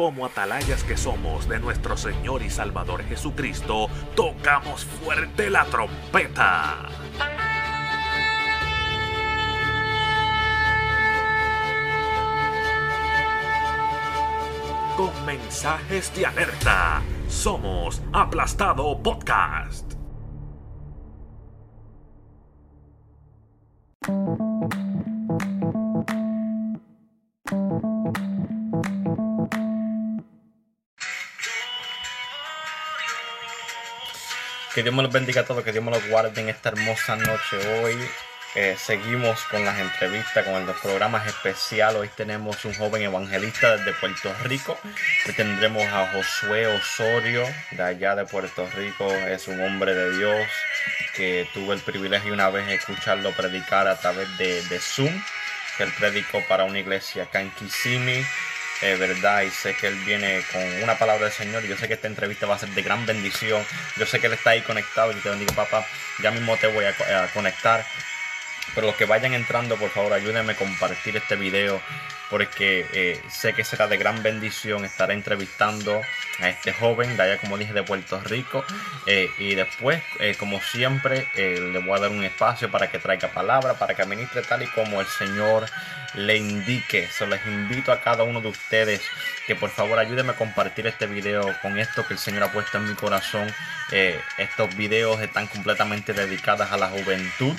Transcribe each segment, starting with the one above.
como atalayas que somos de nuestro Señor y Salvador Jesucristo, tocamos fuerte la trompeta. Con mensajes de alerta, somos Aplastado Podcast. Que Dios me los bendiga a todos, que Dios me los guarde en esta hermosa noche. Hoy eh, seguimos con las entrevistas, con los programas especiales. Hoy tenemos un joven evangelista desde Puerto Rico. Hoy tendremos a Josué Osorio, de allá de Puerto Rico. Es un hombre de Dios que tuve el privilegio una vez de escucharlo predicar a través de, de Zoom, que él predicó para una iglesia acá en Kissimmee eh, verdad y sé que él viene con una palabra del Señor. Yo sé que esta entrevista va a ser de gran bendición. Yo sé que él está ahí conectado. Y te bendigo, papá. Ya mismo te voy a, a conectar. Pero los que vayan entrando, por favor, ayúdenme a compartir este video porque eh, sé que será de gran bendición estar entrevistando a este joven de allá, como dije, de Puerto Rico. Eh, y después, eh, como siempre, le voy a dar un espacio para que traiga palabra, para que administre tal y como el Señor le indique. Se les invito a cada uno de ustedes que por favor ayúdenme a compartir este video con esto que el Señor ha puesto en mi corazón. estos videos están completamente dedicados a la juventud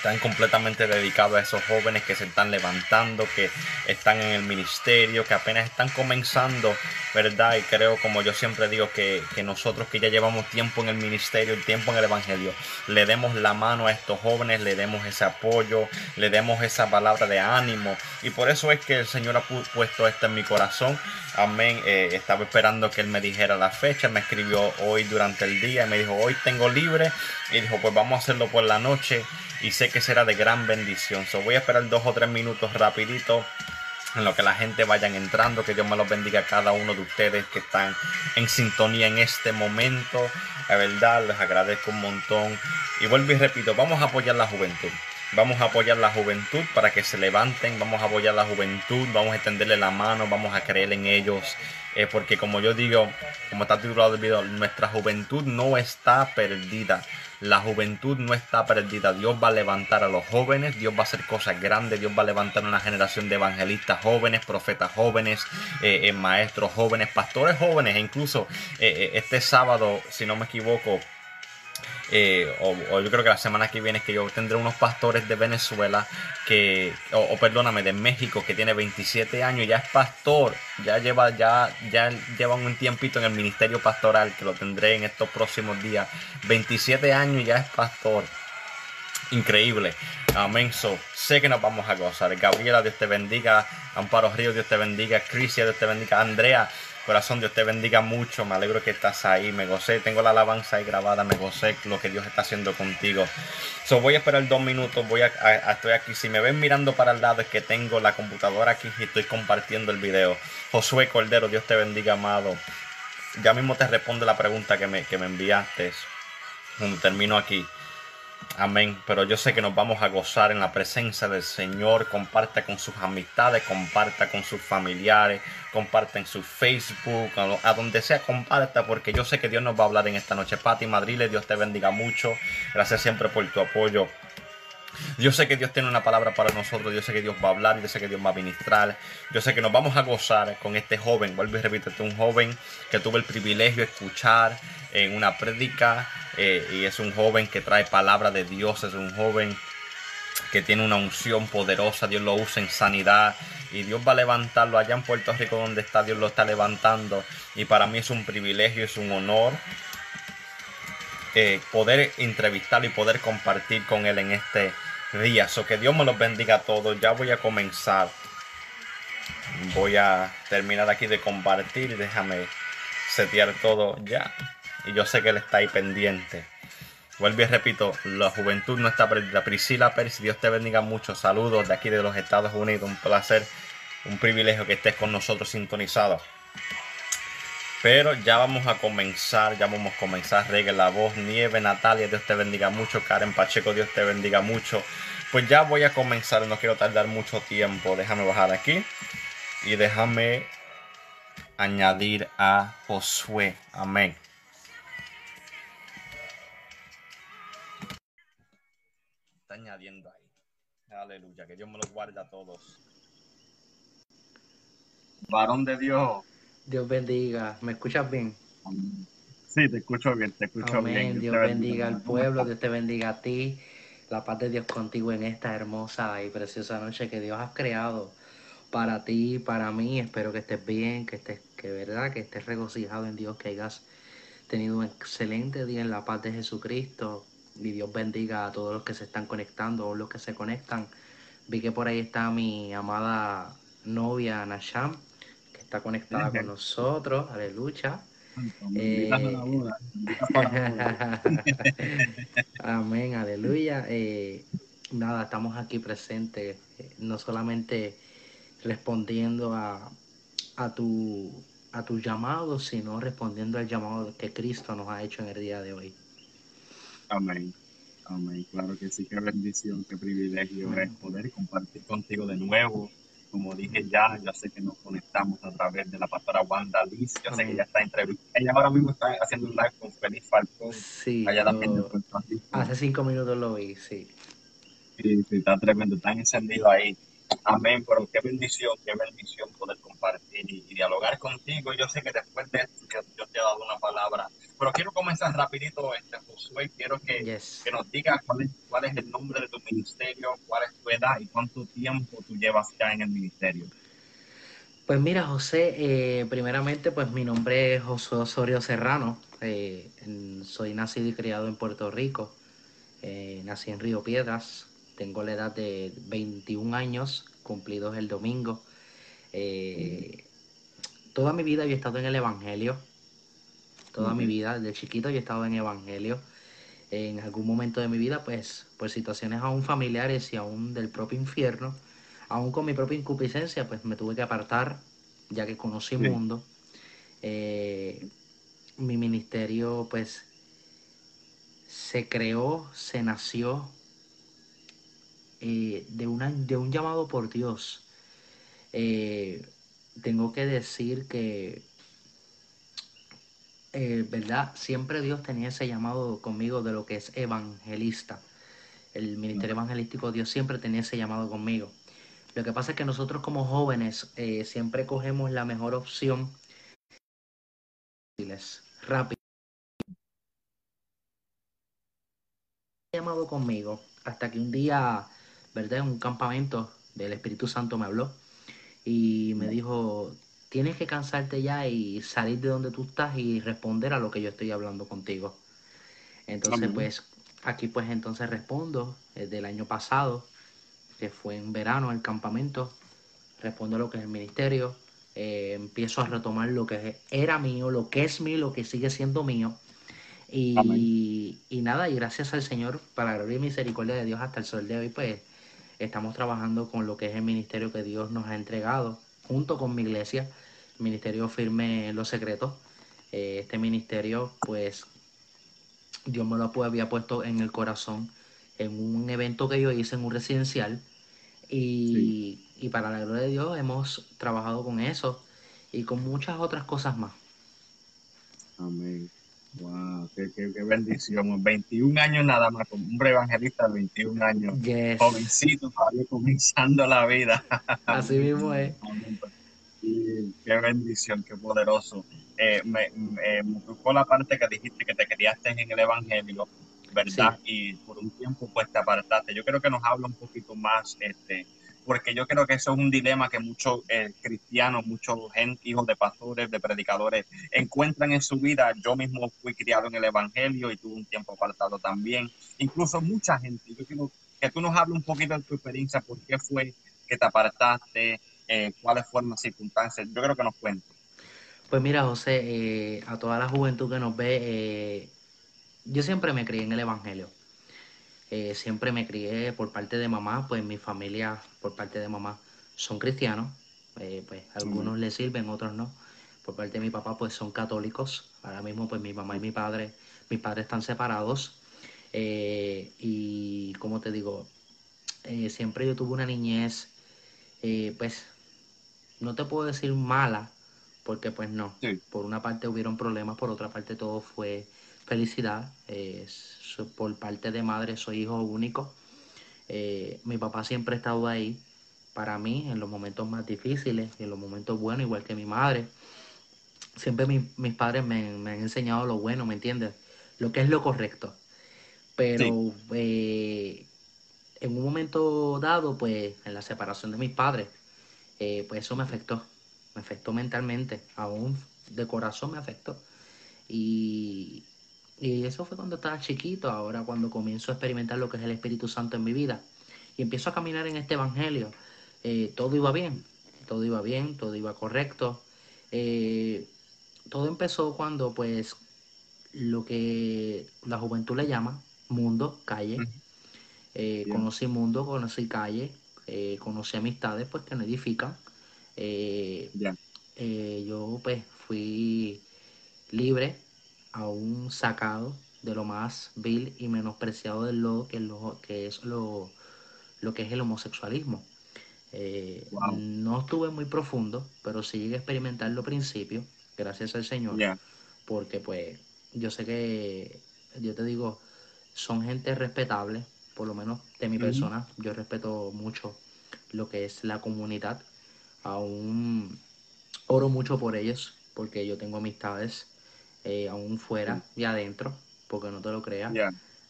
están completamente dedicados a esos jóvenes que se están levantando, que están en el ministerio, que apenas están comenzando, ¿verdad? Y creo, como yo siempre digo, que, nosotros que ya llevamos tiempo en el ministerio, el tiempo en el Evangelio, le demos la mano a estos jóvenes, le demos ese apoyo, le demos esa palabra de ánimo. Y por eso es que el Señor ha puesto esto en mi corazón. Amén. Eh, estaba esperando que Él me dijera la fecha, me escribió hoy durante el día, me dijo, hoy tengo libre. Y dijo, pues vamos a hacerlo por la noche y sé que será de gran bendición. So, voy a esperar dos o tres minutos rapidito en lo que la gente vayan entrando, que Dios me los bendiga a cada uno de ustedes que están en sintonía en este momento. La verdad, les agradezco un montón. Y vuelvo y repito, vamos a apoyar la juventud. Vamos a apoyar la juventud para que se levanten, vamos a apoyar la juventud, vamos a extenderle la mano, vamos a creer en ellos. Eh, porque como yo digo, como está titulado el video, nuestra juventud no está perdida. La juventud no está perdida. Dios va a levantar a los jóvenes, Dios va a hacer cosas grandes, Dios va a levantar una generación de evangelistas jóvenes, profetas jóvenes, eh, eh, maestros jóvenes, pastores jóvenes. E incluso este sábado, si no me equivoco, eh, o, yo creo que la semana que viene es que yo tendré unos pastores de Venezuela que, o, perdóname, de México que tiene 27 años, ya es pastor, ya lleva, ya, ya lleva un tiempito en el ministerio pastoral que lo tendré en estos próximos días. 27 años ya es pastor. Increíble. Amén. So, sé que nos vamos a gozar. Gabriela, Dios te bendiga. Amparo Río, Dios te bendiga. Crisia, Dios te bendiga. Andrea, Corazón, Dios te bendiga mucho. Me alegro que estás ahí. Me gocé. Tengo la alabanza ahí grabada. Me gocé lo que Dios está haciendo contigo. So, voy a esperar dos minutos. Voy a, estoy aquí. Si me ven mirando para el lado es que tengo la computadora aquí y estoy compartiendo el video. Josué Cordero, Dios te bendiga, amado. Ya mismo te responde la pregunta que me, que me enviaste. Termino aquí. Amén. Pero yo sé que nos vamos a gozar en la presencia del Señor. Comparta con sus amistades, comparta con sus familiares, comparta en su Facebook, a donde sea, comparta, porque yo sé que Dios nos va a hablar en esta noche. Pati Madrile, Dios te bendiga mucho. Gracias siempre por tu apoyo. Yo sé que Dios tiene una palabra para nosotros, yo sé que Dios va a hablar, yo sé que Dios va a ministrar, yo sé que nos vamos a gozar con este joven, vuelvo y repito, este un joven que tuve el privilegio de escuchar en una prédica eh, y es un joven que trae palabra de Dios, es un joven que tiene una unción poderosa, Dios lo usa en sanidad y Dios va a levantarlo allá en Puerto Rico donde está, Dios lo está levantando y para mí es un privilegio, es un honor eh, poder entrevistarlo y poder compartir con él en este día. So que Dios me los bendiga a todos. Ya voy a comenzar. Voy a terminar aquí de compartir. Déjame setear todo ya. Y yo sé que él está ahí pendiente. Vuelvo y repito, la juventud no está perdida. Priscila Pérez, Dios te bendiga mucho. Saludos de aquí de los Estados Unidos. Un placer, un privilegio que estés con nosotros sintonizado. Pero ya vamos a comenzar, ya vamos a comenzar. Regue la voz, Nieve, Natalia, Dios te bendiga mucho. Karen Pacheco, Dios te bendiga mucho. Pues ya voy a comenzar, no quiero tardar mucho tiempo. Déjame bajar aquí y déjame añadir a Josué. Amén. Añadiendo ahí. Aleluya, que Dios me los guarde a todos. Varón de Dios. Dios bendiga. ¿Me escuchas bien? Sí, te escucho bien, te escucho Amén. Dios bendiga al pueblo, Dios te bendiga a ti. La paz de Dios contigo en esta hermosa y preciosa noche que Dios ha creado para ti, para mí. Espero que estés bien, que estés, que verdad, que estés regocijado en Dios, que hayas tenido un excelente día en la paz de Jesucristo. Y Dios bendiga a todos los que se están conectando o los que se conectan. Vi que por ahí está mi amada novia Nasham está conectada con nosotros, aleluya. Eh, amén, aleluya. Eh, nada, estamos aquí presentes, eh, no solamente respondiendo a, a, tu, a tu llamado, sino respondiendo al llamado que Cristo nos ha hecho en el día de hoy. Amén. Amén. Claro que sí, qué bendición, qué privilegio es poder compartir contigo de nuevo como dije ya, ya sé que nos conectamos a través de la pastora Wanda Liz, yo sé que ella está entrevistada, ella ahora mismo está haciendo un live con Félix Falcón, sí, allá también Hace cinco minutos lo vi, sí. Sí, sí, está tremendo, está encendido ahí. Amén, pero qué bendición, qué bendición poder compartir y, dialogar contigo. Yo sé que después de esto yo, te he dado una palabra, pero quiero comenzar rapidito, este, Josué, quiero que, que nos digas cuál es, cuál es el nombre de tu ministerio, cuál es tu edad y cuánto tiempo tú llevas ya en el ministerio. Pues mira, José, eh, primeramente, pues mi nombre es Josué Osorio Serrano. Eh, soy nacido y criado en Puerto Rico. Eh, nací en Río Piedras, tengo la edad de 21 años, cumplidos el domingo. Eh, toda mi vida yo he estado en el Evangelio. Toda mi vida, desde chiquito yo he estado en Evangelio. En algún momento de mi vida, pues, por situaciones aún familiares y aún del propio infierno, aún con mi propia incupiscencia, pues me tuve que apartar, ya que conocí el mundo. Eh, mi ministerio, pues, se creó, se nació eh, de, una, de un llamado por Dios. Eh, tengo que decir que, eh, ¿verdad? Siempre Dios tenía ese llamado conmigo de lo que es evangelista. El ministerio evangelístico, Dios siempre tenía ese llamado conmigo. Lo que pasa es que nosotros como jóvenes siempre cogemos la mejor opción rápido. llamado conmigo hasta que un día ¿verdad? En un campamento del Espíritu Santo me habló y me dijo, tienes que cansarte ya y salir de donde tú estás y responder a lo que yo estoy hablando contigo. Entonces, pues, aquí pues entonces respondo, eh, del año pasado, que fue en verano el campamento, respondo a lo que es el ministerio, eh, empiezo a retomar lo que era mío, lo que es mío, lo que sigue siendo mío. Y, y, nada, y gracias al Señor, para la gloria y misericordia de Dios hasta el sol de hoy, pues estamos trabajando con lo que es el ministerio que Dios nos ha entregado, junto con mi iglesia, el ministerio Firme Los Secretos. Eh, este ministerio, pues, Dios me lo había puesto en el corazón en un evento que yo hice en un residencial. Y, y para la gloria de Dios hemos trabajado con eso y con muchas otras cosas más. Amén. Wow, qué, bendición. 21 años nada más, como un evangelista 21 años. Jovencito, todavía comenzando la vida. Así mismo es. qué bendición, qué poderoso. Eh, me, me, gustó la parte que dijiste que te criaste en el evangelio, ¿verdad? Y por un tiempo pues te apartaste. Yo creo que nos habla un poquito más este, porque yo creo que eso es un dilema que muchos eh, cristianos, muchos hijos de pastores, de predicadores, encuentran en su vida. Yo mismo fui criado en el Evangelio y tuve un tiempo apartado también. Incluso mucha gente. Yo quiero que tú nos hables un poquito de tu experiencia, por qué fue que te apartaste, eh, cuáles fueron las circunstancias. Yo creo que nos cuentes. Pues mira, José, eh, a toda la juventud que nos ve, yo siempre me crié en el Evangelio. Eh, siempre me crié por parte de mamá, pues mi familia por parte de mamá son cristianos, eh, pues algunos les sirven, otros no. Por parte de mi papá pues son católicos, ahora mismo pues mi mamá y mi padre, mis padres están separados. Eh, y como te digo, siempre yo tuve una niñez, pues no te puedo decir mala, porque pues no. Sí. Por una parte hubieron problemas, por otra parte todo fue felicidad. Eh, so- por parte de madre soy hijo único. Eh, mi papá siempre ha estado ahí para mí en los momentos más difíciles y en los momentos buenos, igual que mi madre. Siempre mi- mis padres me, me han enseñado lo bueno, ¿me entiendes? Lo que es lo correcto. Pero eh, en un momento dado, pues en la separación de mis padres, eh, pues eso me afectó. Me afectó mentalmente, aún de corazón me afectó. Y, y eso fue cuando estaba chiquito, ahora cuando comienzo a experimentar lo que es el Espíritu Santo en mi vida. Y empiezo a caminar en este Evangelio. eh, todo iba bien, todo iba bien, todo iba correcto. Eh, todo empezó cuando pues lo que la juventud le llama mundo, calle. Eh, conocí mundo, conocí calle, eh, conocí amistades pues que me edifican. Eh, yo pues fui libre, aún sacado de lo más vil y menospreciado de lo que, lo, que es lo, lo que es el homosexualismo. Eh, Wow. No estuve muy profundo, pero sí llegué a experimentar lo principio, gracias al Señor porque pues yo sé que, yo te digo, son gente respetable, por lo menos de mi persona, yo respeto mucho lo que es la comunidad, aún oro mucho por ellos, porque yo tengo amistades eh, aún fuera y adentro, porque no te lo creas,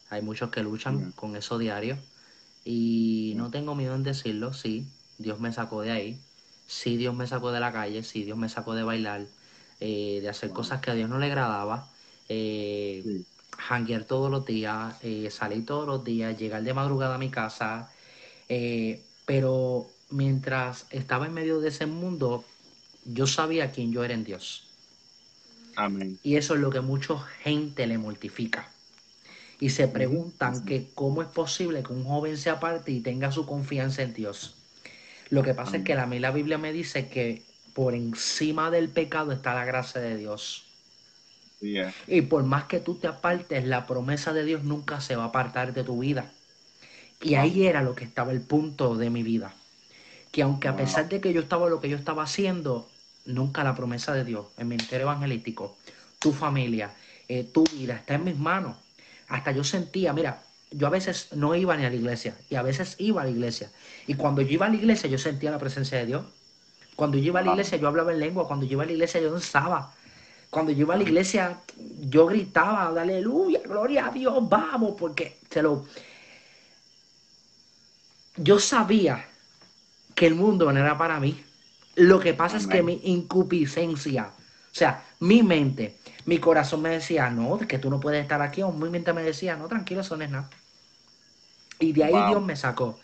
hay muchos que luchan con eso diario. Y no tengo miedo en decirlo, sí, Dios me sacó de ahí, sí Dios me sacó de la calle, sí Dios me sacó de bailar, eh, de hacer Wow. cosas que a Dios no le agradaba, eh, Sí. todos los días, eh, salir todos los días, llegar de madrugada a mi casa, eh, pero mientras estaba en medio de ese mundo, yo sabía quién yo era en Dios. Amén. Y eso es lo que mucha gente le mortifica. Y se preguntan que cómo es posible que un joven se aparte y tenga su confianza en Dios. Lo que pasa es que a mí la Biblia me dice que por encima del pecado está la gracia de Dios. Y por más que tú te apartes, la promesa de Dios nunca se va a apartar de tu vida. Y ahí era lo que estaba el punto de mi vida. Que aunque a pesar de que yo estaba lo que yo estaba haciendo, nunca la promesa de Dios, el ministerio evangelístico, tu familia, eh, tu vida está en mis manos. Hasta yo sentía, mira, yo a veces no iba ni a la iglesia y a veces iba a la iglesia. Y cuando yo iba a la iglesia yo sentía la presencia de Dios. Cuando yo iba a la iglesia yo hablaba en lengua, cuando yo iba a la iglesia yo danzaba. Cuando yo iba a la iglesia, yo gritaba, aleluya, gloria a Dios, vamos, porque se lo... Yo sabía que el mundo no era para mí. Lo que pasa es que mi incupiscencia, o sea, mi mente, mi corazón me decía, no, que tú no puedes estar aquí, o mi mente me decía, no, tranquilo, eso no es nada. Y de ahí Wow. Dios me sacó.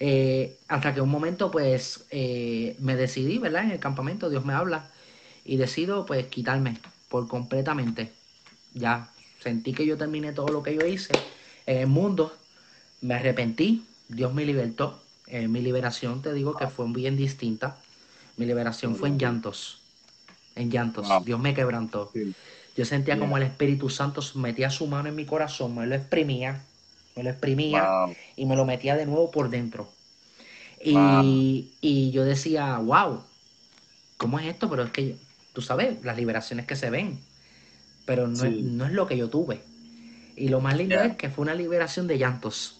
Eh, hasta que un momento, pues, eh, me decidí, ¿verdad? En el campamento, Dios me habla y decido, pues, quitarme por completamente. Ya sentí que yo terminé todo lo que yo hice en el mundo, me arrepentí, Dios me libertó. Eh, mi liberación, te digo que fue bien distinta. Mi liberación fue en llantos, en llantos. Wow. Dios me quebrantó. Sí. Yo sentía Yeah. como el Espíritu Santo metía su mano en mi corazón, me lo exprimía, me lo exprimía Wow. y me lo metía de nuevo por dentro. Y, Wow. y yo decía, wow, ¿cómo es esto? Pero es que, tú sabes, las liberaciones que se ven, pero no, es, no es lo que yo tuve. Y lo más lindo Yeah. es que fue una liberación de llantos,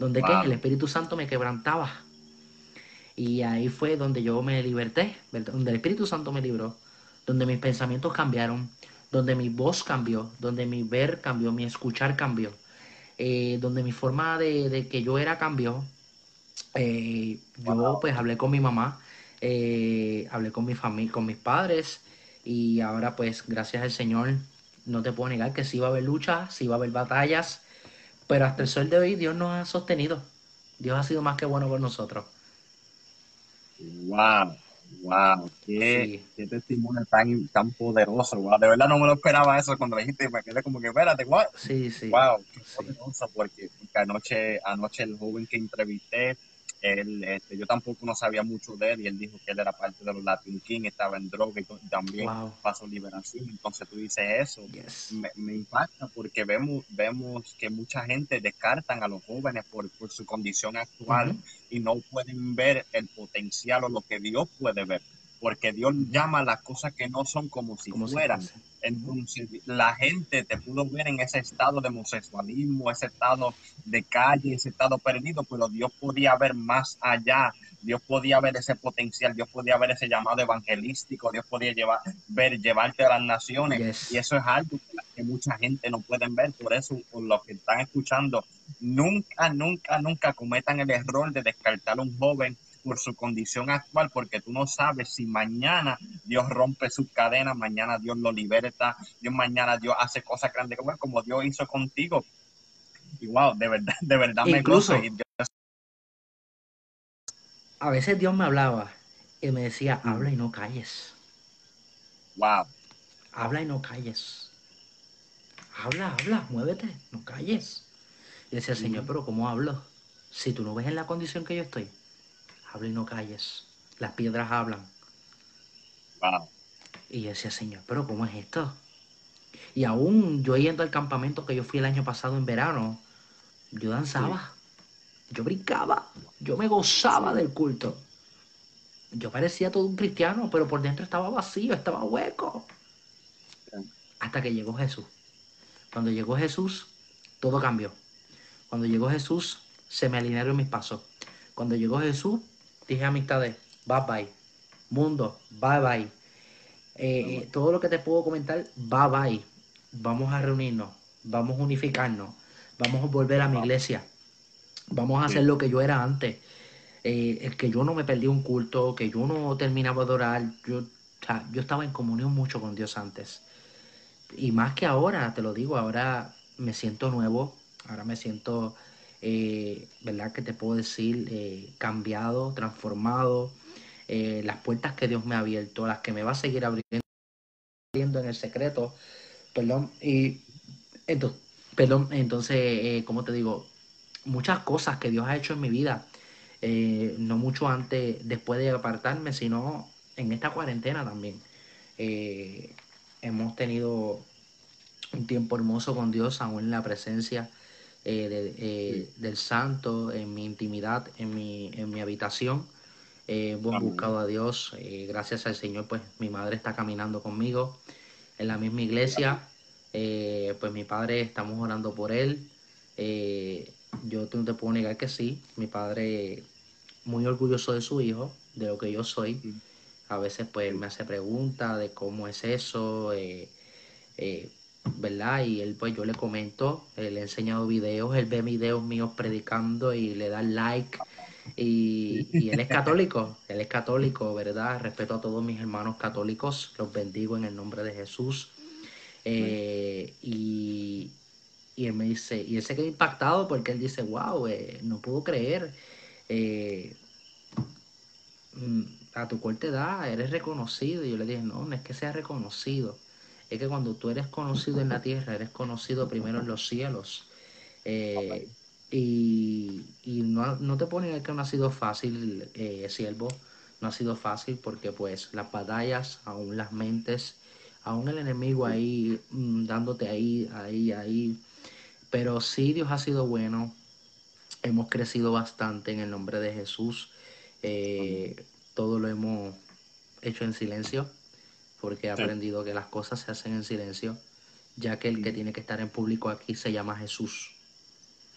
donde ¿qué? Wow. el Espíritu Santo me quebrantaba. Y ahí fue donde yo me liberté, donde el Espíritu Santo me libró, donde mis pensamientos cambiaron, donde mi voz cambió, donde mi ver cambió, mi escuchar cambió, eh, donde mi forma de, de que yo era cambió. Eh, yo pues hablé con mi mamá, eh, hablé con mi familia, con mis padres y ahora pues gracias al Señor no te puedo negar que sí va a haber luchas, sí va a haber batallas, pero hasta el sol de hoy Dios nos ha sostenido. Dios ha sido más que bueno por nosotros. Wow, wow, qué, Sí. qué testimonio tan, tan poderoso, wow. De verdad no me lo esperaba eso cuando dijiste y me quedé como que, espérate, what? Sí, sí. Wow, qué Sí. poderoso, porque, porque anoche, anoche el joven que entrevisté, él, este, yo tampoco no sabía mucho de él y él dijo que él era parte de los Latin King, estaba en droga y también Wow. pasó liberación. Entonces tú dices eso, Yes. me, me impacta porque vemos, vemos que mucha gente descartan a los jóvenes por, por su condición actual y no pueden ver el potencial o lo que Dios puede ver. Porque Dios llama las cosas que no son como si Como fueran. Entonces, la gente te pudo ver en ese estado de homosexualismo, ese estado de calle, ese estado perdido, pero Dios podía ver más allá. Dios podía ver ese potencial, Dios podía ver ese llamado evangelístico, Dios podía llevar, ver, llevarte a las naciones. Yes. Y eso es algo que, mucha gente no puede ver. Por eso, por los que están escuchando, nunca, nunca, nunca cometan el error de descartar a un joven por su condición actual, porque tú no sabes si mañana Dios rompe sus cadenas, mañana Dios lo liberta, Dios mañana Dios hace cosas grandes como, como Dios hizo contigo. Y wow, de verdad, de verdad me Incluso- gozo. Y Dios- A veces Dios me hablaba y me decía, habla y no calles. wow, Habla y no calles. Habla, habla, muévete, no calles. Y decía, Señor, pero ¿cómo hablo? Si tú no ves en la condición que yo estoy, habla y no calles. Las piedras hablan. wow. Y yo decía, Señor, pero ¿cómo es esto? Y aún yo yendo al campamento que yo fui el año pasado en verano, yo danzaba, yo brincaba, yo me gozaba del culto. Yo parecía todo un cristiano, pero por dentro estaba vacío, estaba hueco. Hasta que llegó Jesús. Cuando llegó Jesús, todo cambió. Cuando llegó Jesús, se me alinearon mis pasos. Cuando llegó Jesús, dije amistades, bye bye. Mundo, bye bye. Eh, eh, todo lo que te puedo comentar, bye bye. Vamos a reunirnos, vamos a unificarnos, vamos a volver a mi iglesia, vamos a hacer lo que yo era antes. Eh, el que yo no me perdí un culto, que yo no terminaba de orar, yo, o sea, yo estaba en comunión mucho con Dios antes. Y más que ahora, te lo digo, ahora me siento nuevo, ahora me siento, eh, ¿verdad? Que te puedo decir, eh, cambiado, transformado. Eh, las puertas que Dios me ha abierto, las que me va a seguir abriendo en el secreto, perdón, y entonces, perdón, entonces, como te digo, muchas cosas que Dios ha hecho en mi vida, no mucho antes, después de apartarme, sino en esta cuarentena también. Hemos tenido un tiempo hermoso con Dios, aún en la presencia eh, de- eh, del Santo, en mi intimidad, en mi, en mi habitación. Eh, hemos Amén. buscado a Dios, eh, gracias al Señor, pues mi madre está caminando conmigo en la misma iglesia. Eh, pues mi padre, estamos orando por él. Eh, yo no te puedo negar que sí, mi padre muy orgulloso de su hijo, de lo que yo soy. A veces pues él me hace preguntas de cómo es eso, eh, eh, ¿verdad? Y él pues yo le comento, eh, le he enseñado videos, él ve videos míos predicando y le da like. Y, él es católico, él es católico, ¿verdad? Respeto a todos mis hermanos católicos, los bendigo en el nombre de Jesús. Eh, y, y él me dice, y él se queda impactado porque él dice, wow, eh, no puedo creer, eh, mm, a tu corta edad eres reconocido. Y yo le dije, no, no es que sea reconocido, es que cuando tú eres conocido en la tierra, eres conocido primero en los cielos. Eh, y no, no te negar que no ha sido fácil, eh, siervo, no ha sido fácil porque pues las batallas, aún las mentes, aún el enemigo ahí mm, dándote ahí, ahí, ahí. Pero sí, Dios ha sido bueno. Hemos crecido bastante en el nombre de Jesús. Eh, todo lo hemos hecho en silencio porque he Sí. aprendido que las cosas se hacen en silencio, ya que el que tiene que estar en público aquí se llama Jesús.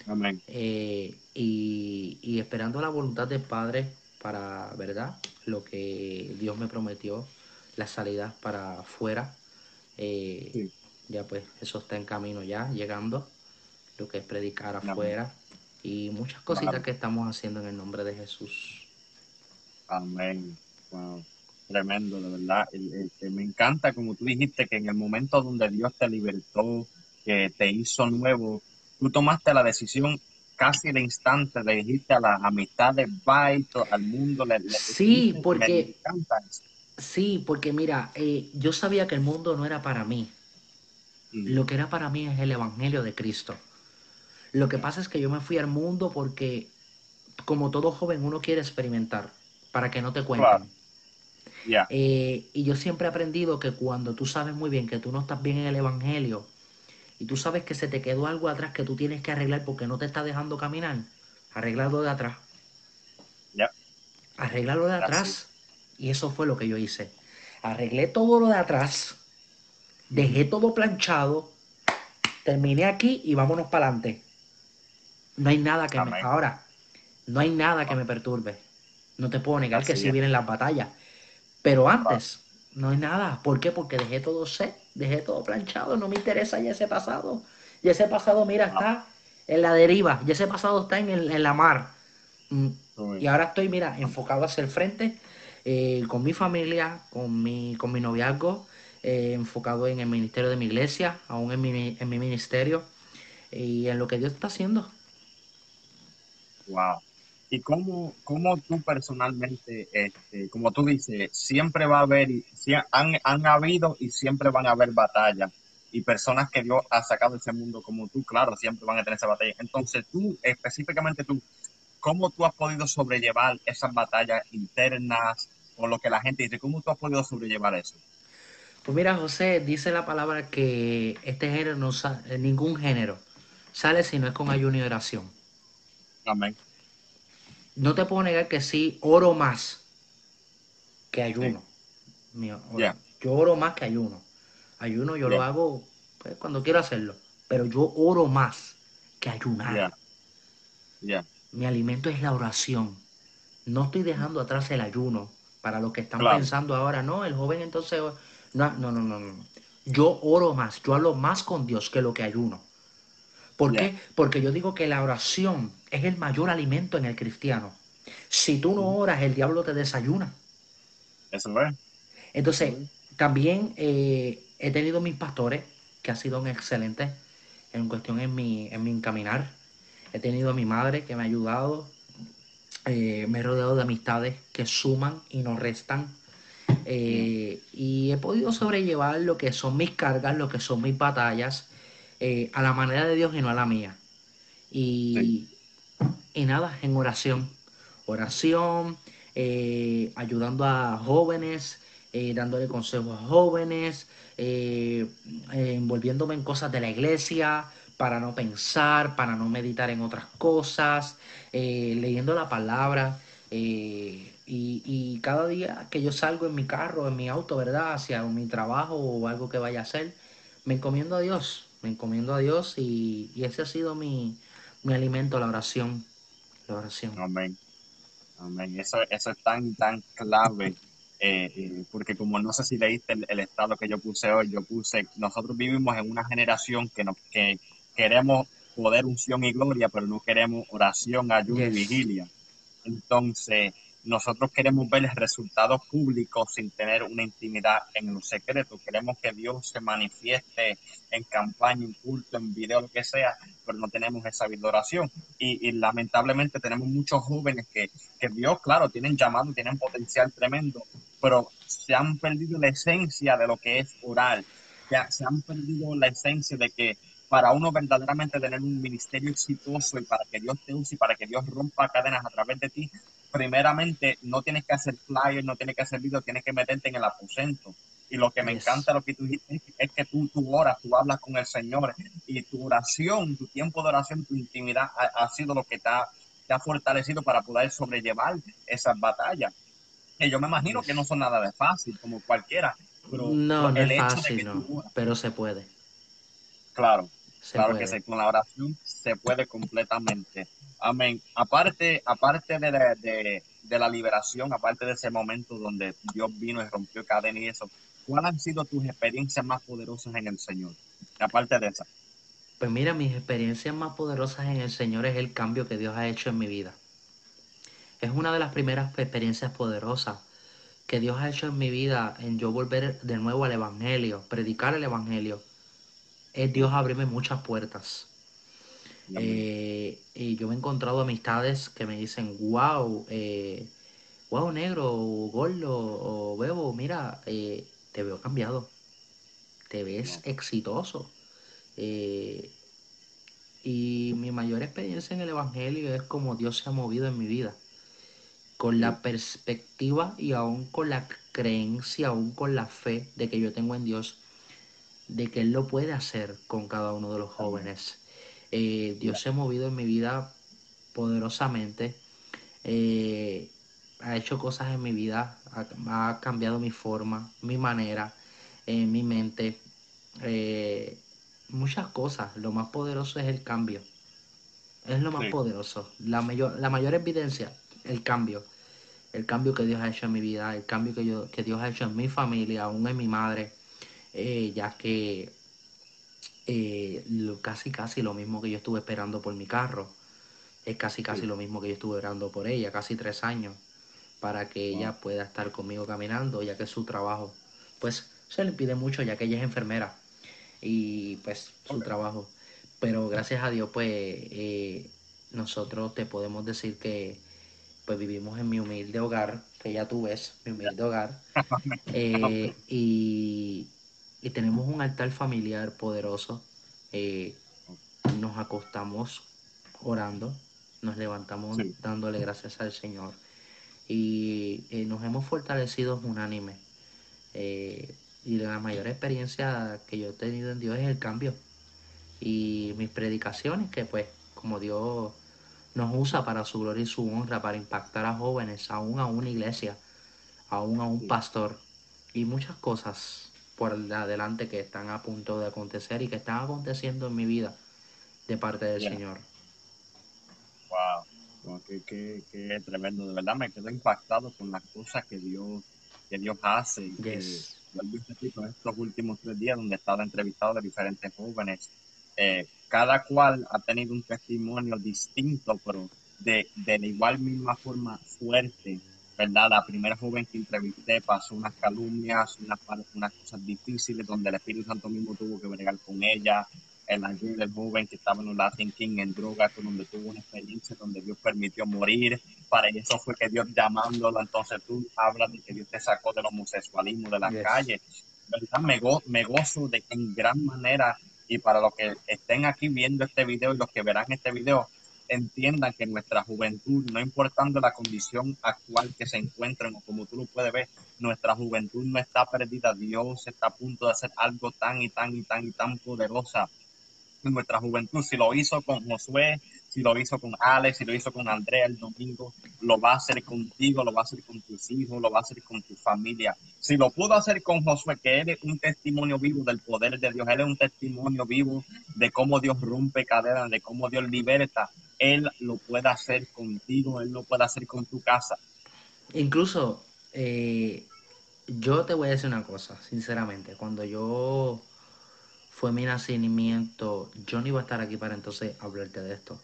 Amén. Eh, y, y esperando la voluntad del Padre para, ¿verdad? Lo que Dios me prometió, la salida para afuera. Eh, Sí. Ya pues eso está en camino ya, llegando. Lo que es predicar Amén. afuera. Y muchas cositas Amén. que estamos haciendo en el nombre de Jesús. Amén. Wow. Tremendo, de verdad. El- el- que me encanta, como tú dijiste, que en el momento donde Dios te libertó, que te hizo nuevo, tú tomaste la decisión casi de instante, le dijiste a las amistades, bye, to- al mundo. Le, le- Sí, me porque- encanta eso. Sí, porque mira, eh, yo sabía que el mundo no era para mí. Mm, Lo que era para mí es el Evangelio de Cristo. Lo que pasa es que yo me fui al mundo porque, como todo joven, uno quiere experimentar para que no te cuenten. Claro. Eh, y yo siempre he aprendido que cuando tú sabes muy bien que tú no estás bien en el Evangelio y tú sabes que se te quedó algo atrás que tú tienes que arreglar porque no te está dejando caminar, arreglarlo de atrás. Ya. Arreglarlo de atrás Y eso fue lo que yo hice. Arreglé todo lo de atrás, dejé todo planchado, terminé aquí y vámonos para adelante. No hay nada que me... Ahora, no hay nada que me perturbe. No te puedo negar que sí vienen las batallas. Pero antes, no hay nada. ¿Por qué? Porque dejé todo set, dejé todo planchado. No me interesa ya ese pasado. Y ese pasado, mira, está en la deriva. Ya ese pasado está en, la mar. Mm, y ahora estoy, mira, enfocado hacia el frente, eh, con mi familia, con mi, con mi noviazgo, eh, enfocado en el ministerio de mi iglesia, aún en mi, en mi ministerio y en lo que Dios está haciendo. Wow. ¿Y cómo, cómo tú personalmente, este, como tú dices, siempre va a haber, han, han habido y siempre van a haber batallas? y personas que Dios ha sacado de ese mundo como tú, claro, siempre van a tener esa batalla. Entonces tú, específicamente tú, ¿cómo tú has podido sobrellevar esas batallas internas o lo que la gente dice? ¿Cómo tú has podido sobrellevar eso? Pues mira, José, dice la palabra que este género no sale, ningún género sale si no es con ayuno y oración. Amén. No te puedo negar que sí, oro más que ayuno. Yo oro más que ayuno. Ayuno yo lo hago pues, cuando quiero hacerlo, pero yo oro más que ayunar. Mi alimento es la oración. No estoy dejando atrás el ayuno. Para los que están pensando ahora, no, el joven entonces... No, no, no, no, Yo oro más, yo hablo más con Dios que lo que ayuno. ¿Por qué? Porque yo digo que la oración es el mayor alimento en el cristiano. Si tú no oras, el diablo te desayuna. Eso es. Entonces, también eh, He tenido mis pastores que ha sido excelentes en cuestión en mi, en mi encaminar. He tenido a mi madre que me ha ayudado. Eh, me he rodeado de amistades que suman y no restan. Eh, y he podido sobrellevar lo que son mis cargas, lo que son mis batallas, eh, a la manera de Dios y no a la mía. Y, y nada, en oración. Oración, ayudando a jóvenes, dándole consejos a jóvenes, eh, eh, envolviéndome en cosas de la iglesia, para no pensar, para no meditar en otras cosas, eh, leyendo la palabra. y, cada día que yo salgo en mi carro, en mi auto, ¿verdad? Hacia mi trabajo o algo que vaya a hacer, me encomiendo a Dios, me encomiendo a Dios y, ese ha sido mi, alimento, la oración. La oración. Amén. Amén. Eso, eso es tan, tan clave eh, eh, porque como no sé si leíste el, estado que yo puse hoy, yo puse, nosotros vivimos en una generación que, nos, que queremos poder, unción y gloria, pero no queremos oración, ayuda y vigilia. Entonces, nosotros queremos ver resultados públicos sin tener una intimidad en los secretos. Queremos que Dios se manifieste en campaña, en culto, en video, lo que sea, pero no tenemos esa vibración. Y, y lamentablemente tenemos muchos jóvenes que, que Dios, claro, tienen llamado, tienen potencial tremendo, pero se han perdido la esencia de lo que es oral. Se han perdido la esencia de que para uno verdaderamente tener un ministerio exitoso y para que Dios te use y para que Dios rompa cadenas a través de ti, primeramente no tienes que hacer flyers, no tienes que hacer videos, tienes que meterte en el aposento. Y lo que me encanta lo que tú dices es que tú, tú oras, tú hablas con el Señor y tu oración, tu tiempo de oración, tu intimidad ha, sido lo que te ha, te ha, fortalecido para poder sobrellevar esas batallas. Que yo me imagino que no son nada de fácil, como cualquiera. Pero no, no es fácil, pero se puede. Claro, claro que sí, con la oración se puede completamente. Amén. Aparte, aparte de, de, de, la liberación, aparte de ese momento donde Dios vino y rompió cadena y eso, ¿cuáles han sido tus experiencias más poderosas en el Señor? Aparte de esa. Pues mira, mis experiencias más poderosas en el Señor es el cambio que Dios ha hecho en mi vida. Es una de las primeras experiencias poderosas que Dios ha hecho en mi vida, en yo volver de nuevo al Evangelio, predicar el Evangelio. Es Dios abrirme muchas puertas. Eh, y yo me he encontrado amistades que me dicen, wow, eh, wow, negro, gordo, o bebo, mira, eh, te veo cambiado, te ves exitoso. y mi mayor experiencia en el Evangelio es como Dios se ha movido en mi vida, con la perspectiva y aún con la creencia, aún con la fe de que yo tengo en Dios, de que Él lo puede hacer con cada uno de los jóvenes. Eh, Dios se ha movido en mi vida poderosamente. Eh, ha hecho cosas en mi vida, ha, cambiado mi forma, mi manera, eh, mi mente, muchas cosas. Lo más poderoso es el cambio. Es lo más poderoso. La mayor, la mayor evidencia, el cambio. El cambio que Dios ha hecho en mi vida, el cambio que, yo, que Dios ha hecho en mi familia, aún en mi madre, ya que casi casi lo mismo que yo estuve esperando por mi carro, es casi casi lo mismo que yo estuve esperando por ella, casi tres años para que ella pueda estar conmigo caminando, ya que su trabajo, pues se le pide mucho, ya que ella es enfermera y pues su trabajo. Pero gracias a Dios, pues eh, nosotros te podemos decir que pues vivimos en mi humilde hogar, que ya tú ves, mi humilde hogar, eh, y, tenemos un altar familiar poderoso. Eh, nos acostamos orando, nos levantamos dándole gracias al Señor y eh, nos hemos fortalecido unánime. Eh, y la mayor experiencia que yo he tenido en Dios es el cambio. Y mis predicaciones, que pues como Dios nos usa para su gloria y su honra, para impactar a jóvenes, aún a una iglesia, aún a un pastor, y muchas cosas por adelante que están a punto de acontecer y que están aconteciendo en mi vida de parte del Señor. Wow que, tremendo, de verdad me quedo impactado con las cosas que Dios, que Dios hace. Y que, en estos últimos tres días donde he estado entrevistado de diferentes jóvenes, eh, cada cual ha tenido un testimonio distinto, pero de, de la igual misma forma fuerte, ¿verdad? La primera joven que entrevisté pasó unas calumnias, unas, unas cosas difíciles donde el Espíritu Santo mismo tuvo que bregar con ella, el ángel del joven que estaba en un Latin King en drogas, donde tuvo una experiencia donde Dios permitió morir. Para eso fue que Dios llamándolo. Entonces tú hablas de que Dios te sacó del homosexualismo de la calle. ¿Verdad? Me, me gozo de que en gran manera, y para los que estén aquí viendo este video y los que verán este video, entiendan que nuestra juventud, no importando la condición actual que se encuentren o como tú lo puedes ver, nuestra juventud no está perdida. Dios está a punto de hacer algo tan y tan y tan y tan poderosa en nuestra juventud. Si lo hizo con Josué, si lo hizo con Alex, si lo hizo con Andrea el domingo, lo va a hacer contigo, lo va a hacer con tus hijos, lo va a hacer con tu familia. Si lo pudo hacer con Josué, que él es un testimonio vivo del poder de Dios, él es un testimonio vivo de cómo Dios rompe cadenas, de cómo Dios liberta, él lo puede hacer contigo, él lo puede hacer con tu casa. Incluso, eh, yo te voy a decir una cosa, sinceramente, cuando yo fue mi nacimiento, yo no iba a estar aquí para entonces hablarte de esto.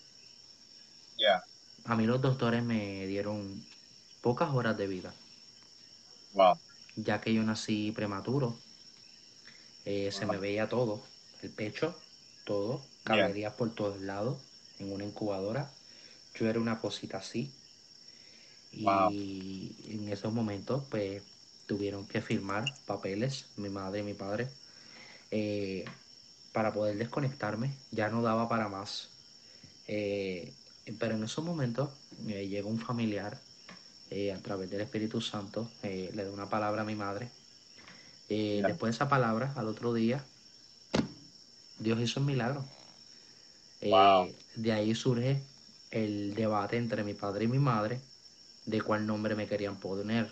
Ya. A mí los doctores me dieron pocas horas de vida. Wow. Ya que yo nací prematuro, eh, se me veía todo, el pecho, todo, caballerías por todos lados, en una incubadora. Yo era una cosita así. Y en esos momentos, pues, tuvieron que firmar papeles, mi madre y mi padre, eh, para poder desconectarme, ya no daba para más. Eh, pero en esos momentos eh, llegó un familiar eh, a través del Espíritu Santo, le da una palabra a mi madre. Después de esa palabra, al otro día, Dios hizo un milagro. De ahí surge el debate entre mi padre y mi madre de cuál nombre me querían poner.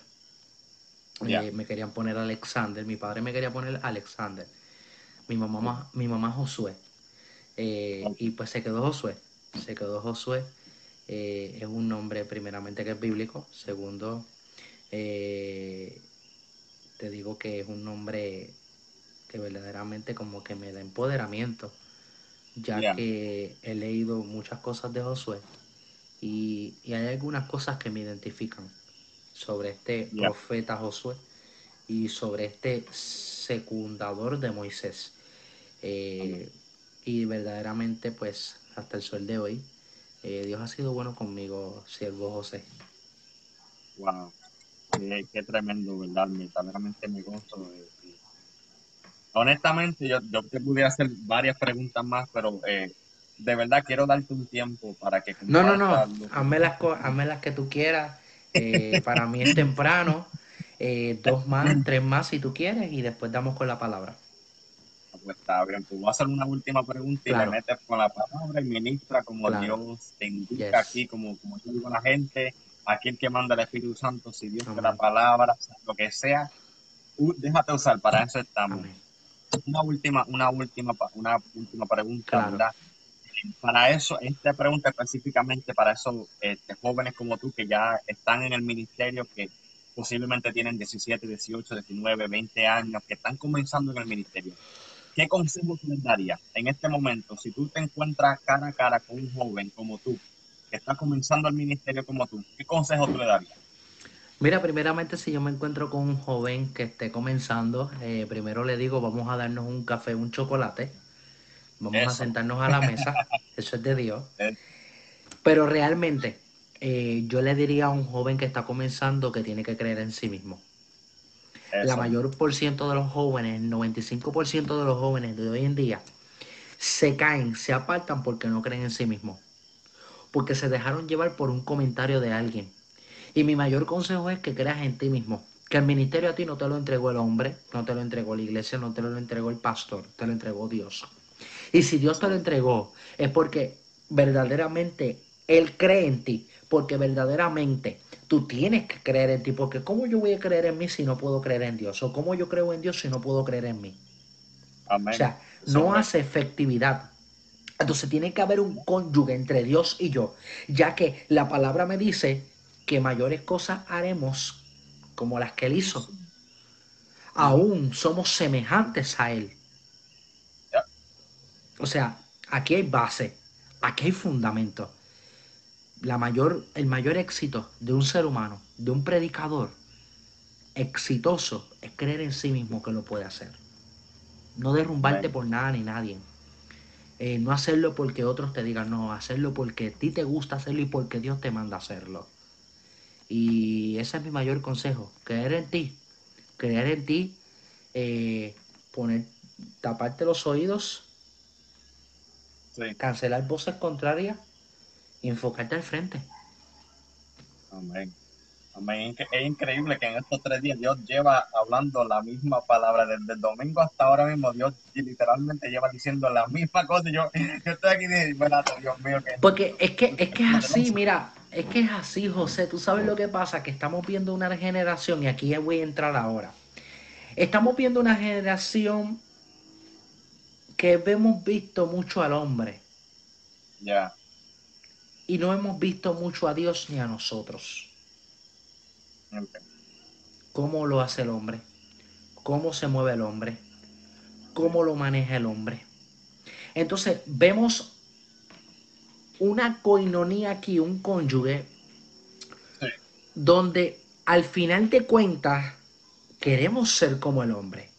me querían poner Alexander, mi padre me quería poner Alexander mi mamá, mi mamá Josué. Eh, y pues se quedó Josué. Se quedó Josué. Eh, es un nombre primeramente que es bíblico. Segundo, eh, te digo que es un nombre que verdaderamente como que me da empoderamiento, ya que he leído muchas cosas de Josué y, hay algunas cosas que me identifican sobre este profeta Josué y sobre este secundador de Moisés. Eh, y verdaderamente, pues, hasta el sol de hoy, eh, Dios ha sido bueno conmigo, siervo José. Wow, qué, tremendo, ¿verdad? Verdaderamente me gozo. honestamente, yo, yo te pudiera hacer varias preguntas más, pero eh, de verdad quiero darte un tiempo para que... No, no, no, hazme las, hazme las que tú quieras. para mí es temprano. dos más, tres más si tú quieres, y después damos con la palabra pues está bien. Pues voy a hacer una última pregunta y me metes con la palabra y ministra como Dios te indica aquí, como, como yo digo a la gente. aquí el que manda el Espíritu Santo, si Dios te la palabra, lo que sea, déjate usar, para eso estamos. Una última, una última, una última pregunta, ¿verdad? Para eso, esta pregunta específicamente para esos este, jóvenes como tú que ya están en el ministerio, que posiblemente tienen 17, 18, 19, 20 años, que están comenzando en el ministerio. ¿Qué consejos les daría en este momento si tú te encuentras cara a cara con un joven como tú, que está comenzando el ministerio como tú? ¿Qué consejos tú le darías? Mira, primeramente si yo me encuentro con un joven que esté comenzando, eh, primero le digo, vamos a darnos un café, un chocolate, vamos a sentarnos a la mesa, eso es de Dios. Eh. Pero realmente eh, yo le diría a un joven que está comenzando que tiene que creer en sí mismo. La mayor por ciento de los jóvenes, el 95% de los jóvenes de hoy en día, se caen, se apartan porque no creen en sí mismos. Porque se dejaron llevar por un comentario de alguien. Y mi mayor consejo es que creas en ti mismo. Que el ministerio a ti no te lo entregó el hombre, no te lo entregó la iglesia, no te lo entregó el pastor, te lo entregó Dios. Y si Dios te lo entregó, es porque verdaderamente Él cree en ti. Porque verdaderamente Tú tienes que creer en ti, porque ¿cómo yo voy a creer en mí si no puedo creer en Dios? ¿O cómo yo creo en Dios si no puedo creer en mí? O sea, no hace efectividad. Entonces tiene que haber un cónyuge entre Dios y yo, ya que la palabra me dice que mayores cosas haremos como las que Él hizo. Aún somos semejantes a Él. O sea, aquí hay base, aquí hay fundamento la mayor, el mayor éxito de un ser humano, de un predicador exitoso, es creer en sí mismo que lo puede hacer. No derrumbarte por nada ni nadie. Eh, no hacerlo porque otros te digan, no, hacerlo porque a ti te gusta hacerlo y porque Dios te manda hacerlo. Y ese es mi mayor consejo, creer en ti, creer en ti, eh, poner, taparte los oídos, cancelar voces contrarias enfocarte al frente. Amén. Amén. Es increíble que en estos tres días Dios lleva hablando la misma palabra. Desde el domingo hasta ahora mismo, Dios literalmente lleva diciendo la misma cosa. Yo, yo estoy aquí y Dios mío. Que... Porque es que, es que es así, mira, es que es así, José. Tú sabes lo que pasa, que estamos viendo una generación, y aquí voy a entrar ahora. Estamos viendo una generación que hemos visto mucho al hombre. Ya y no hemos visto mucho a Dios ni a nosotros. ¿Cómo lo hace el hombre? ¿Cómo se mueve el hombre? ¿Cómo lo maneja el hombre? Entonces vemos una coinonía aquí, un cónyuge, donde al final de cuentas queremos ser como el hombre.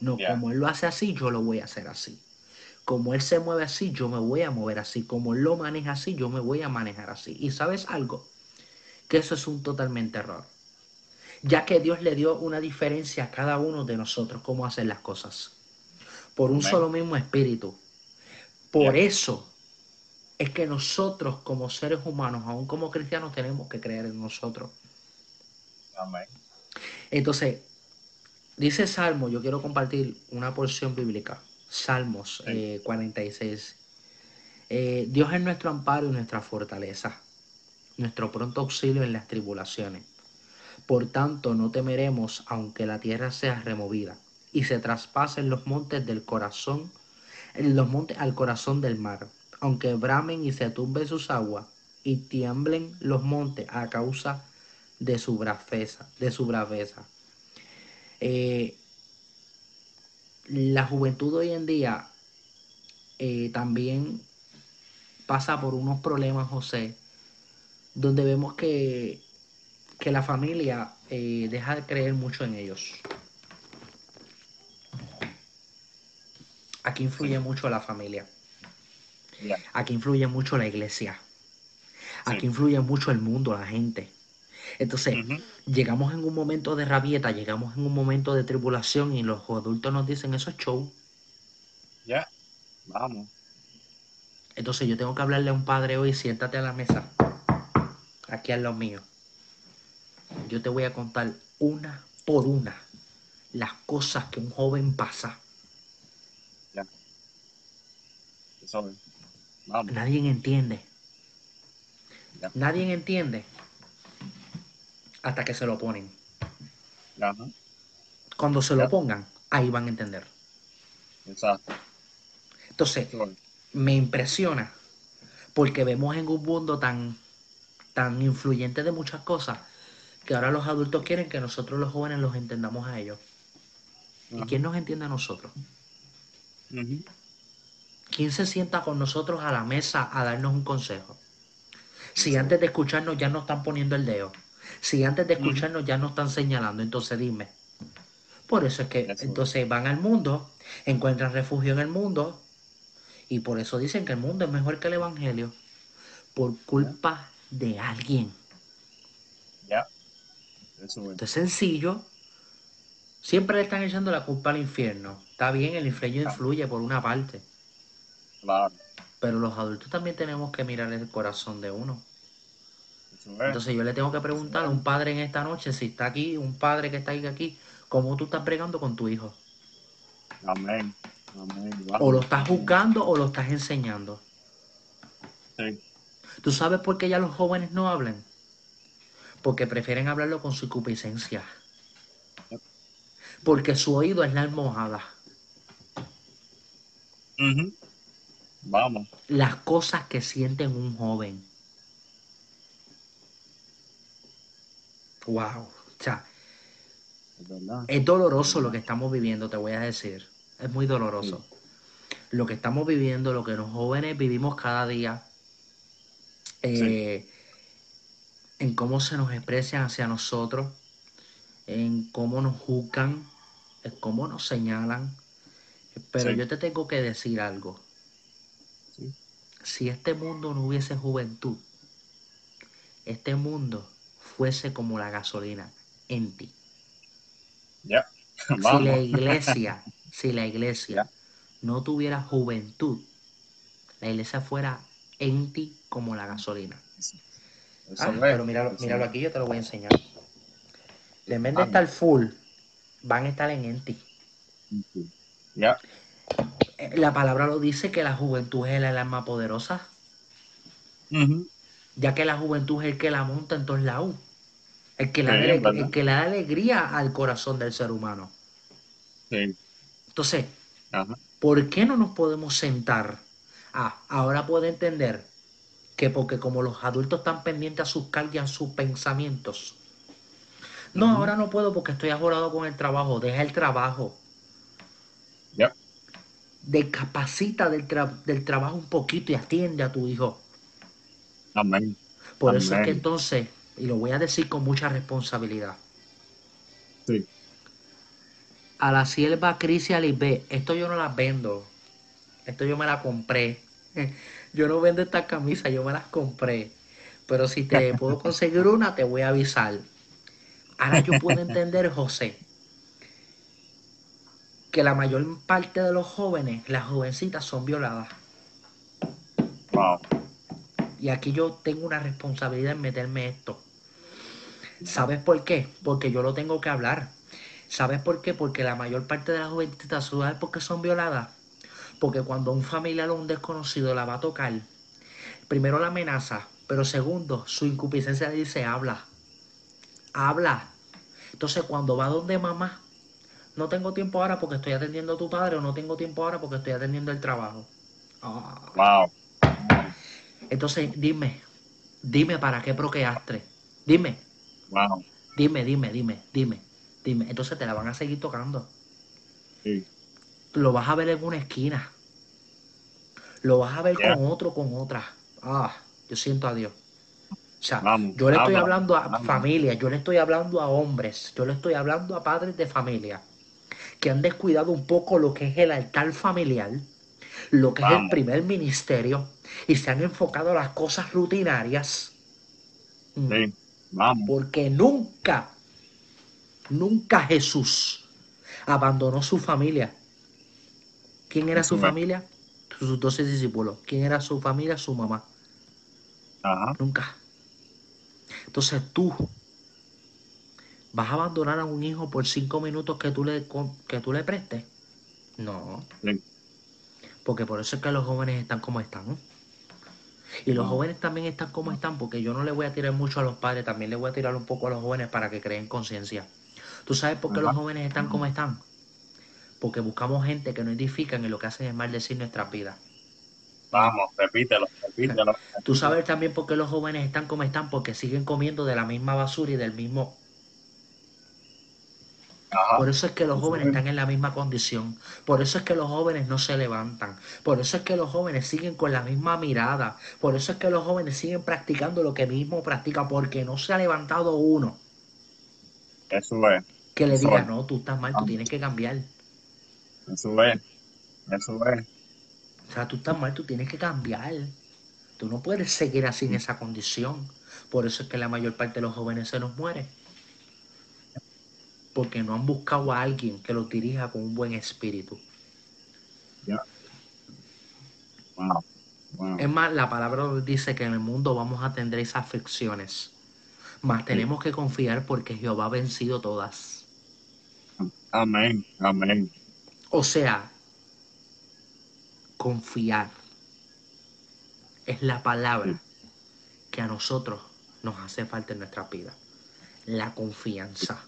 No, como él lo hace así, yo lo voy a hacer así. Como Él se mueve así, yo me voy a mover así. Como Él lo maneja así, yo me voy a manejar así. Y sabes algo, que eso es un totalmente error. Ya que Dios le dio una diferencia a cada uno de nosotros, cómo hacer las cosas. Por un solo mismo espíritu. Por eso es que nosotros como seres humanos, aún como cristianos, tenemos que creer en nosotros. Amén. Entonces, dice Salmo, yo quiero compartir una porción bíblica. Salmos 46. Eh, eh, Dios es nuestro amparo y nuestra fortaleza, nuestro pronto auxilio en las tribulaciones. Por tanto, no temeremos aunque la tierra sea removida y se traspasen los montes del corazón, los montes al corazón del mar, aunque bramen y se tumben sus aguas y tiemblen los montes a causa de su braveza, de su braveza. Eh, la juventud hoy en día eh, también pasa por unos problemas, José, donde vemos que, que la familia eh, deja de creer mucho en ellos. Aquí influye mucho la familia. Aquí influye mucho la iglesia. Aquí influye mucho el mundo, la gente. Entonces, llegamos en un momento de rabieta, llegamos en un momento de tribulación y los adultos nos dicen, eso es show. Ya, vamos. Entonces yo tengo que hablarle a un padre hoy, siéntate a la mesa, aquí al lo mío. Yo te voy a contar una por una las cosas que un joven pasa. Ya. Vamos. Nadie entiende. Nadie entiende hasta que se lo ponen. Ajá. Cuando se lo pongan, ahí van a entender. Exacto. Entonces, me impresiona porque vemos en un mundo tan, tan influyente de muchas cosas que ahora los adultos quieren que nosotros los jóvenes los entendamos a ellos. ¿Y quién nos entiende a nosotros? ¿Quién se sienta con nosotros a la mesa a darnos un consejo? Si antes de escucharnos ya nos están poniendo el dedo. Si antes de escucharnos ya nos están señalando, entonces dime. Por eso es que entonces van al mundo, encuentran refugio en el mundo y por eso dicen que el mundo es mejor que el Evangelio. Por culpa de alguien. Ya. Eso es. Sencillo. Siempre le están echando la culpa al infierno. Está bien, el infierno influye por una parte. Claro. Pero los adultos también tenemos que mirar el corazón de uno. Entonces yo le tengo que preguntar a un padre en esta noche, si está aquí, un padre que está aquí, ¿cómo tú estás bregando con tu hijo? Amén. Amén. O lo estás juzgando o lo estás enseñando. Sí. ¿Tú sabes por qué ya los jóvenes no hablan? Porque prefieren hablarlo con su concupiscencia. Porque su oído es la almohada. Ujú. Vamos. Las cosas que sienten un joven. Wow. O sea, Es doloroso lo que estamos viviendo, te voy a decir. Es muy doloroso. Lo que estamos viviendo, lo que los jóvenes vivimos cada día, eh, en cómo se nos expresan hacia nosotros, en cómo nos juzgan, en cómo nos señalan. Pero Sí. yo te tengo que decir algo. Si este mundo no hubiese juventud, este mundo fuese como la gasolina en ti. Ya. Si la iglesia, si la iglesia no tuviera juventud, la iglesia fuera en ti como la gasolina. Ah, pero míralo, aquí, yo te lo voy a enseñar. En vez de estar full, van a estar en en ti. Ya. Eh, La palabra lo dice que la juventud es el alma poderosa, ya que la juventud es el que la monta en todos lados. El que, le da Sí, verdad. el que le da alegría al corazón del ser humano. Sí. Entonces, Ajá. ¿Por qué no nos podemos sentar? Ah, ahora puedo entender que porque como los adultos están pendientes a sus cargas, y a sus pensamientos. No, ahora no puedo porque estoy ajorado con el trabajo. Deja el trabajo. Ya. Decapacita del, tra- del trabajo un poquito y atiende a tu hijo. Amén. Por eso es que entonces, y lo voy a decir con mucha responsabilidad, Sí. a la sierva Cris y a Lisbeth, esto yo no las vendo. Esto yo me la compré. Yo no vendo estas camisas, yo me las compré. Pero si te puedo conseguir una, te voy a avisar. Ahora yo puedo entender, José, que la mayor parte de los jóvenes, las jovencitas, son violadas. Wow. Y aquí yo tengo una responsabilidad en meterme esto. ¿Sabes por qué? Porque yo lo tengo que hablar. ¿Sabes por qué? Porque la mayor parte de las jovencitas, ¿sabes por qué son violadas? Porque cuando un familiar o un desconocido la va a tocar, primero la amenaza, pero segundo, su incupiscencia le dice, habla. Habla. Entonces cuando va donde mamá, no tengo tiempo ahora porque estoy atendiendo a tu padre o no tengo tiempo ahora porque estoy atendiendo el trabajo. Ah. Wow. Entonces, dime, dime para qué proqueaste. Dime, Wow. dime, dime, dime, dime, dime. Entonces te la van a seguir tocando. Sí. Lo vas a ver en una esquina. Lo vas a ver con otro, con otra. Ah, yo siento a Dios. O sea, Vamos, yo le estoy habla, hablando a habla. familias, yo le estoy hablando a hombres, yo le estoy hablando a padres de familia que han descuidado un poco lo que es el altar familiar, lo que es el Vamos. primer ministerio y se han enfocado a las cosas rutinarias. Mm. Sí. Vamos. Porque nunca, nunca Jesús abandonó su familia. ¿Quién era su familia? Sus doce discípulos. ¿Quién era su familia? Su mamá. Ajá. Nunca. Entonces tú vas a abandonar a un hijo por cinco minutos que tú le, que tú le prestes. No. Sí. Porque por eso es que los jóvenes están como están. Y los jóvenes también están como están, porque yo no le voy a tirar mucho a los padres, también le voy a tirar un poco a los jóvenes para que creen conciencia. ¿Tú sabes por qué los jóvenes están como están? Porque buscamos gente que no edifican y lo que hacen es maldecir nuestras vidas. Vamos, repítelo, repítelo. Tú sabes también por qué los jóvenes están como están, porque siguen comiendo de la misma basura y del mismo por eso es que los jóvenes están en la misma condición. Por eso es que los jóvenes no se levantan. Por eso es que los jóvenes siguen con la misma mirada. Por eso es que los jóvenes siguen practicando lo que mismo practica porque no se ha levantado uno. Eso es. Que le diga, no, tú estás mal, tú tienes que cambiar. Eso es. Eso es. O sea, tú estás mal, tú tienes que cambiar. Tú no puedes seguir así en esa condición. Por eso es que la mayor parte de los jóvenes se nos mueren porque no han buscado a alguien que los dirija con un buen espíritu. Es más, la palabra dice que en el mundo vamos a tener esas aflicciones, mas tenemos que confiar porque Jehová ha vencido todas. Amén, amén. O sea, confiar es la palabra que a nosotros nos hace falta en nuestra vida. La confianza.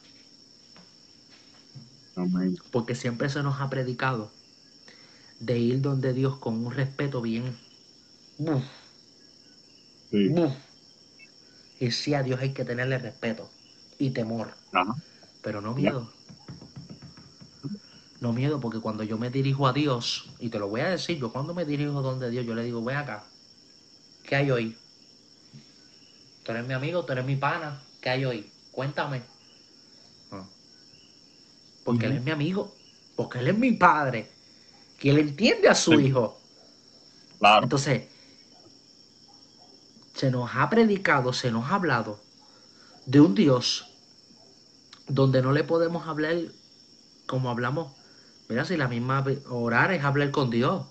Porque siempre se nos ha predicado de ir donde Dios con un respeto bien. Y sí, a Dios hay que tenerle respeto y temor. Pero no miedo. No miedo, porque cuando yo me dirijo a Dios, y te lo voy a decir, yo cuando me dirijo donde Dios, yo le digo, ven acá, ¿qué hay hoy? Tú eres mi amigo, tú eres mi pana, ¿qué hay hoy? Cuéntame porque él es mi amigo, porque él es mi padre, que él entiende a su hijo. Claro. Entonces, se nos ha predicado, se nos ha hablado de un Dios donde no le podemos hablar como hablamos. Mira, si la misma orar es hablar con Dios.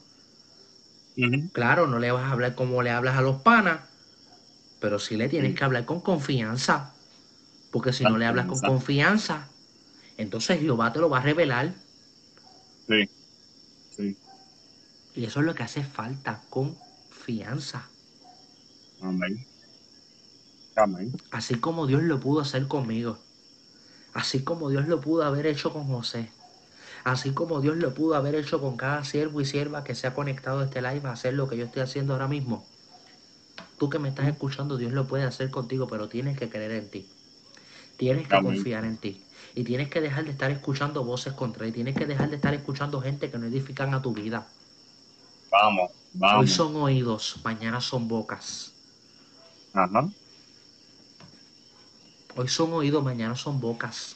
Claro, no le vas a hablar como le hablas a los panas, pero sí le tienes que hablar con confianza. Porque si no le hablas con confianza, entonces Jehová te lo va a revelar. Sí, sí. Y eso es lo que hace falta, confianza. Amén. Amén. Así como Dios lo pudo hacer conmigo. Así como Dios lo pudo haber hecho con José. Así como Dios lo pudo haber hecho con cada siervo y sierva que se ha conectado a este live a hacer lo que yo estoy haciendo ahora mismo. Tú que me estás escuchando, Dios lo puede hacer contigo, pero tienes que creer en ti. Tienes que confiar en ti. Y tienes que dejar de estar escuchando voces contra ti. Tienes que dejar de estar escuchando gente que no edifican a tu vida. Vamos, vamos. Hoy son oídos, mañana son bocas. Ajá. Hoy son oídos, mañana son bocas.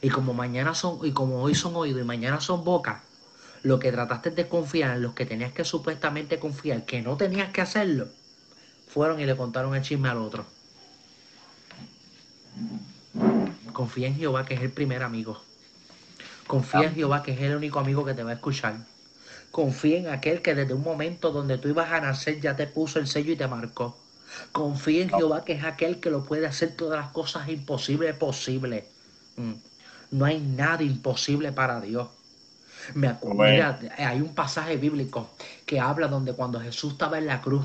Y como mañana son, y como hoy son oídos y mañana son bocas, lo que trataste de confiar en los que tenías que supuestamente confiar, que no tenías que hacerlo, fueron y le contaron el chisme al otro. Confía en Jehová que es el primer amigo. Confía en Jehová que es el único amigo que te va a escuchar. Confía en aquel que desde un momento donde tú ibas a nacer ya te puso el sello y te marcó. Confía en Jehová que es aquel que lo puede hacer todas las cosas imposibles posibles. Mm. No hay nada imposible para Dios. Me acuerdo, hay un pasaje bíblico que habla donde cuando Jesús estaba en la cruz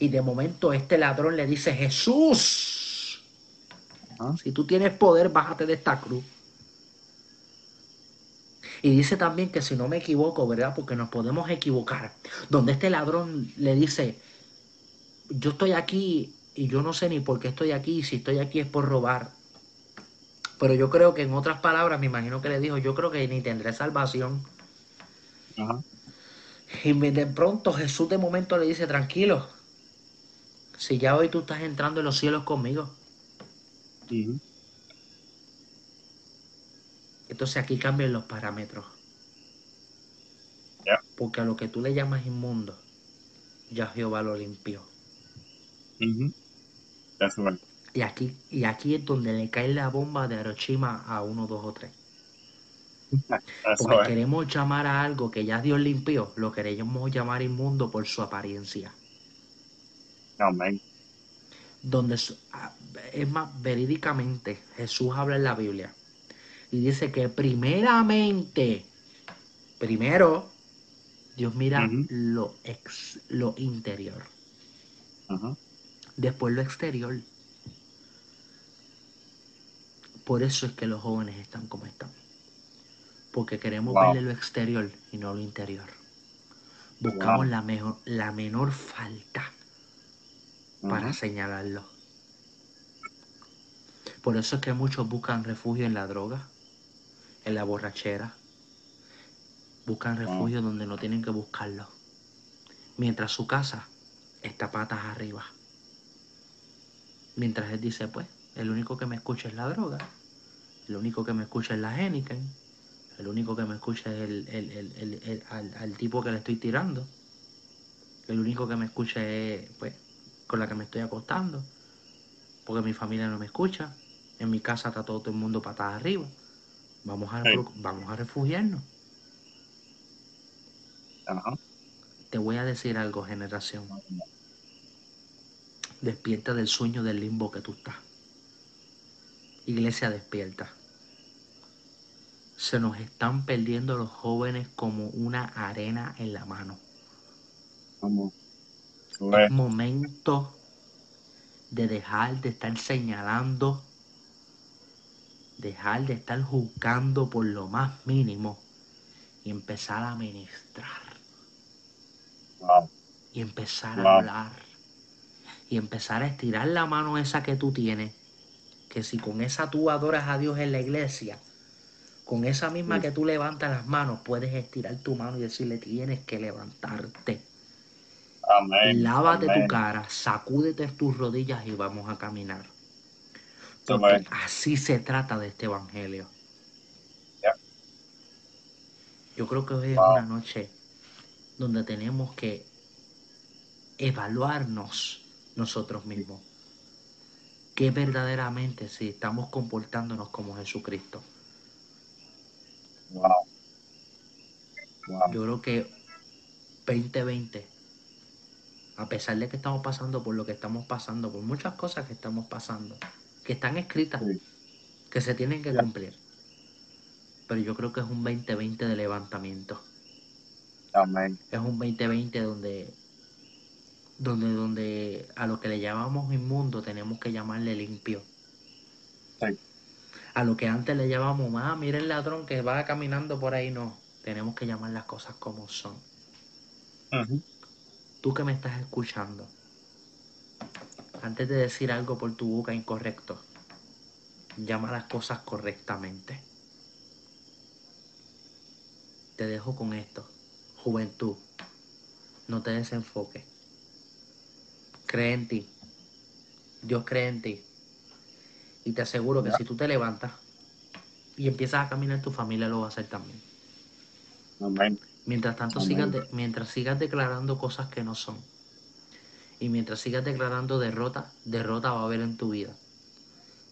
y de momento este ladrón le dice, Jesús, si tú tienes poder, bájate de esta cruz. Y dice también que si no me equivoco, ¿verdad? Porque nos podemos equivocar. Donde este ladrón le dice, yo estoy aquí y yo no sé ni por qué estoy aquí, si estoy aquí es por robar. Pero yo creo que en otras palabras, me imagino que le dijo, yo creo que ni tendré salvación. Y de pronto Jesús de momento le dice, tranquilo, si ya hoy tú estás entrando en los cielos conmigo. Entonces aquí cambian los parámetros. Porque a lo que tú le llamas inmundo, ya Jehová lo limpió. Y aquí, y aquí es donde le cae la bomba de Hiroshima a uno, dos o tres. Porque queremos llamar a algo que ya Dios limpió, lo queremos llamar inmundo por su apariencia. Amén donde es más verídicamente Jesús habla en la Biblia y dice que primeramente, primero, Dios mira lo, ex, lo interior. Después lo exterior. Por eso es que los jóvenes están como están. Porque queremos Wow. verle lo exterior y no lo interior. Buscamos Wow. la, mejor, la menor falta para señalarlo. Por eso es que muchos buscan refugio en la droga, en la borrachera. Buscan refugio donde no tienen que buscarlo. Mientras su casa está patas arriba. Mientras él dice, pues, el único que me escucha es la droga. El único que me escucha es la Heineken. El único que me escucha es el, el- el- el- el- al, al tipo que le estoy tirando. El único que me escucha es, pues, con la que me estoy acostando. Porque mi familia no me escucha. En mi casa está todo, el mundo patas arriba. Vamos a, Sí. vamos a refugiarnos. Ajá. Te voy a decir algo, generación. Despierta del sueño del limbo que tú estás. Iglesia, despierta. Se nos están perdiendo los jóvenes como una arena en la mano. Vamos. Es momento de dejar de estar señalando, dejar de estar juzgando por lo más mínimo y empezar a ministrar. wow. y empezar Wow. a hablar y empezar a estirar la mano esa que tú tienes, que si con esa tú adoras a Dios en la iglesia, con esa misma Sí. que tú levantas las manos, puedes estirar tu mano y decirle tienes que levantarte. Amén. Lávate Amén. tu cara, sacúdete tus rodillas y vamos a caminar. Amén. Porque así se trata de este evangelio. Yo creo que hoy es una noche donde tenemos que evaluarnos nosotros mismos. Que verdaderamente si estamos comportándonos como Jesucristo. Wow. Wow. Yo creo que 2020, a pesar de que estamos pasando por lo que estamos pasando, por muchas cosas que estamos pasando, que están escritas, Sí. que se tienen que cumplir. Pero yo creo que es un 2020 de levantamiento. Amén. Es un 2020 donde, donde, donde a lo que le llamamos inmundo tenemos que llamarle limpio. Sí. A lo que antes le llamamos, ah, mira el ladrón que va caminando por ahí, no. Tenemos que llamar las cosas como son. Ujú. Tú que me estás escuchando, antes de decir algo por tu boca incorrecto, llama las cosas correctamente. Te dejo con esto. Juventud, no te desenfoques. Cree en ti. Dios cree en ti. Y te aseguro que si tú te levantas y empiezas a caminar, tu familia lo va a hacer también. Amén. Mientras tanto, sigas de- mientras sigas declarando cosas que no son. Y mientras sigas declarando derrota, derrota va a haber en tu vida.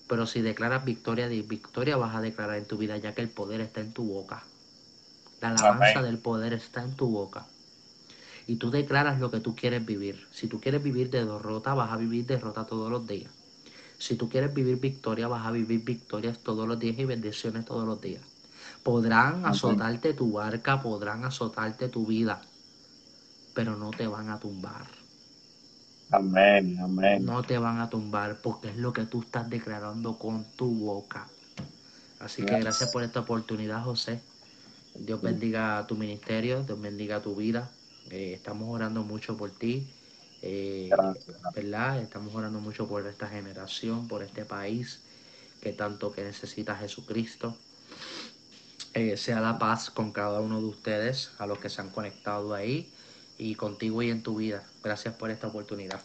Pero si declaras victoria, victoria vas a declarar en tu vida, ya que el poder está en tu boca. La alabanza Amén. del poder está en tu boca. Y tú declaras lo que tú quieres vivir. Si tú quieres vivir de derrota, vas a vivir derrota todos los días. Si tú quieres vivir victoria, vas a vivir victorias todos los días y bendiciones todos los días. Podrán Amén. azotarte tu barca, podrán azotarte tu vida, pero no te van a tumbar. Amén. Amén. No te van a tumbar porque es lo que tú estás declarando con tu boca. Así que gracias por esta oportunidad, José. Dios bendiga tu ministerio, Dios bendiga tu vida. Eh, estamos orando mucho por ti. Eh, Gracias. ¿verdad? Estamos orando mucho por esta generación, por este país que tanto que necesita Jesucristo. Eh, sea la paz con cada uno de ustedes, a los que se han conectado ahí y contigo y en tu vida. Gracias por esta oportunidad.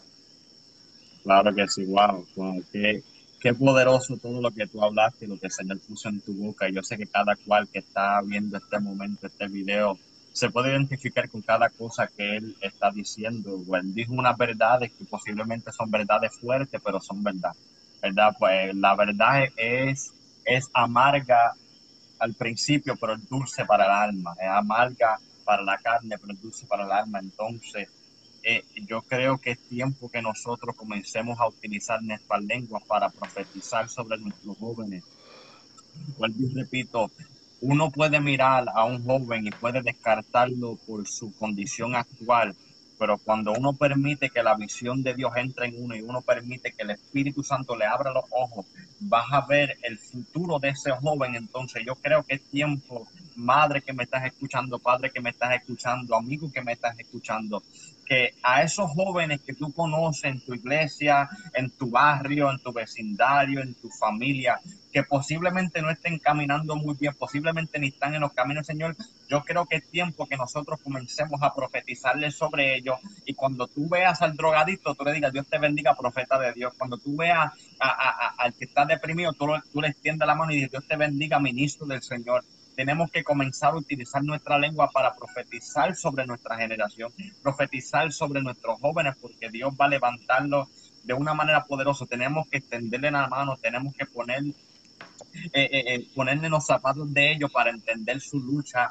Claro que sí, wow, wow, qué, qué poderoso todo lo que tú hablaste y lo que el Señor puso en tu boca. Yo sé que cada cual que está viendo este momento, este video, se puede identificar con cada cosa que Él está diciendo. Él dijo unas verdades que posiblemente son verdades fuertes, pero son verdad. ¿Verdad? Pues la verdad es, es amarga al principio, pero es dulce para el alma. Es amarga para la carne, pero dulce para el alma. Entonces, eh, yo creo que es tiempo que nosotros comencemos a utilizar nuestras lenguas para profetizar sobre nuestros jóvenes. Vuelvo repito, uno puede mirar a un joven y puede descartarlo por su condición actual, pero cuando uno permite que la visión de Dios entre en uno y uno permite que el Espíritu Santo le abra los ojos, vas a ver el futuro de ese joven. Entonces yo creo que es tiempo, madre que me estás escuchando, padre que me estás escuchando, amigo que me estás escuchando, que a esos jóvenes que tú conoces en tu iglesia, en tu barrio, en tu vecindario, en tu familia, que posiblemente no estén caminando muy bien, posiblemente ni están en los caminos, Señor. Yo creo que es tiempo que nosotros comencemos a profetizarles sobre ellos. Y cuando tú veas al drogadito, tú le digas, Dios te bendiga, profeta de Dios. Cuando tú veas al que está deprimido, tú, tú le extiendes la mano y dices, Dios te bendiga, ministro del Señor tenemos que comenzar a utilizar nuestra lengua para profetizar sobre nuestra generación, profetizar sobre nuestros jóvenes, porque Dios va a levantarlos de una manera poderosa. Tenemos que extenderle la mano, tenemos que poner eh, eh, eh, ponerle los zapatos de ellos para entender su lucha.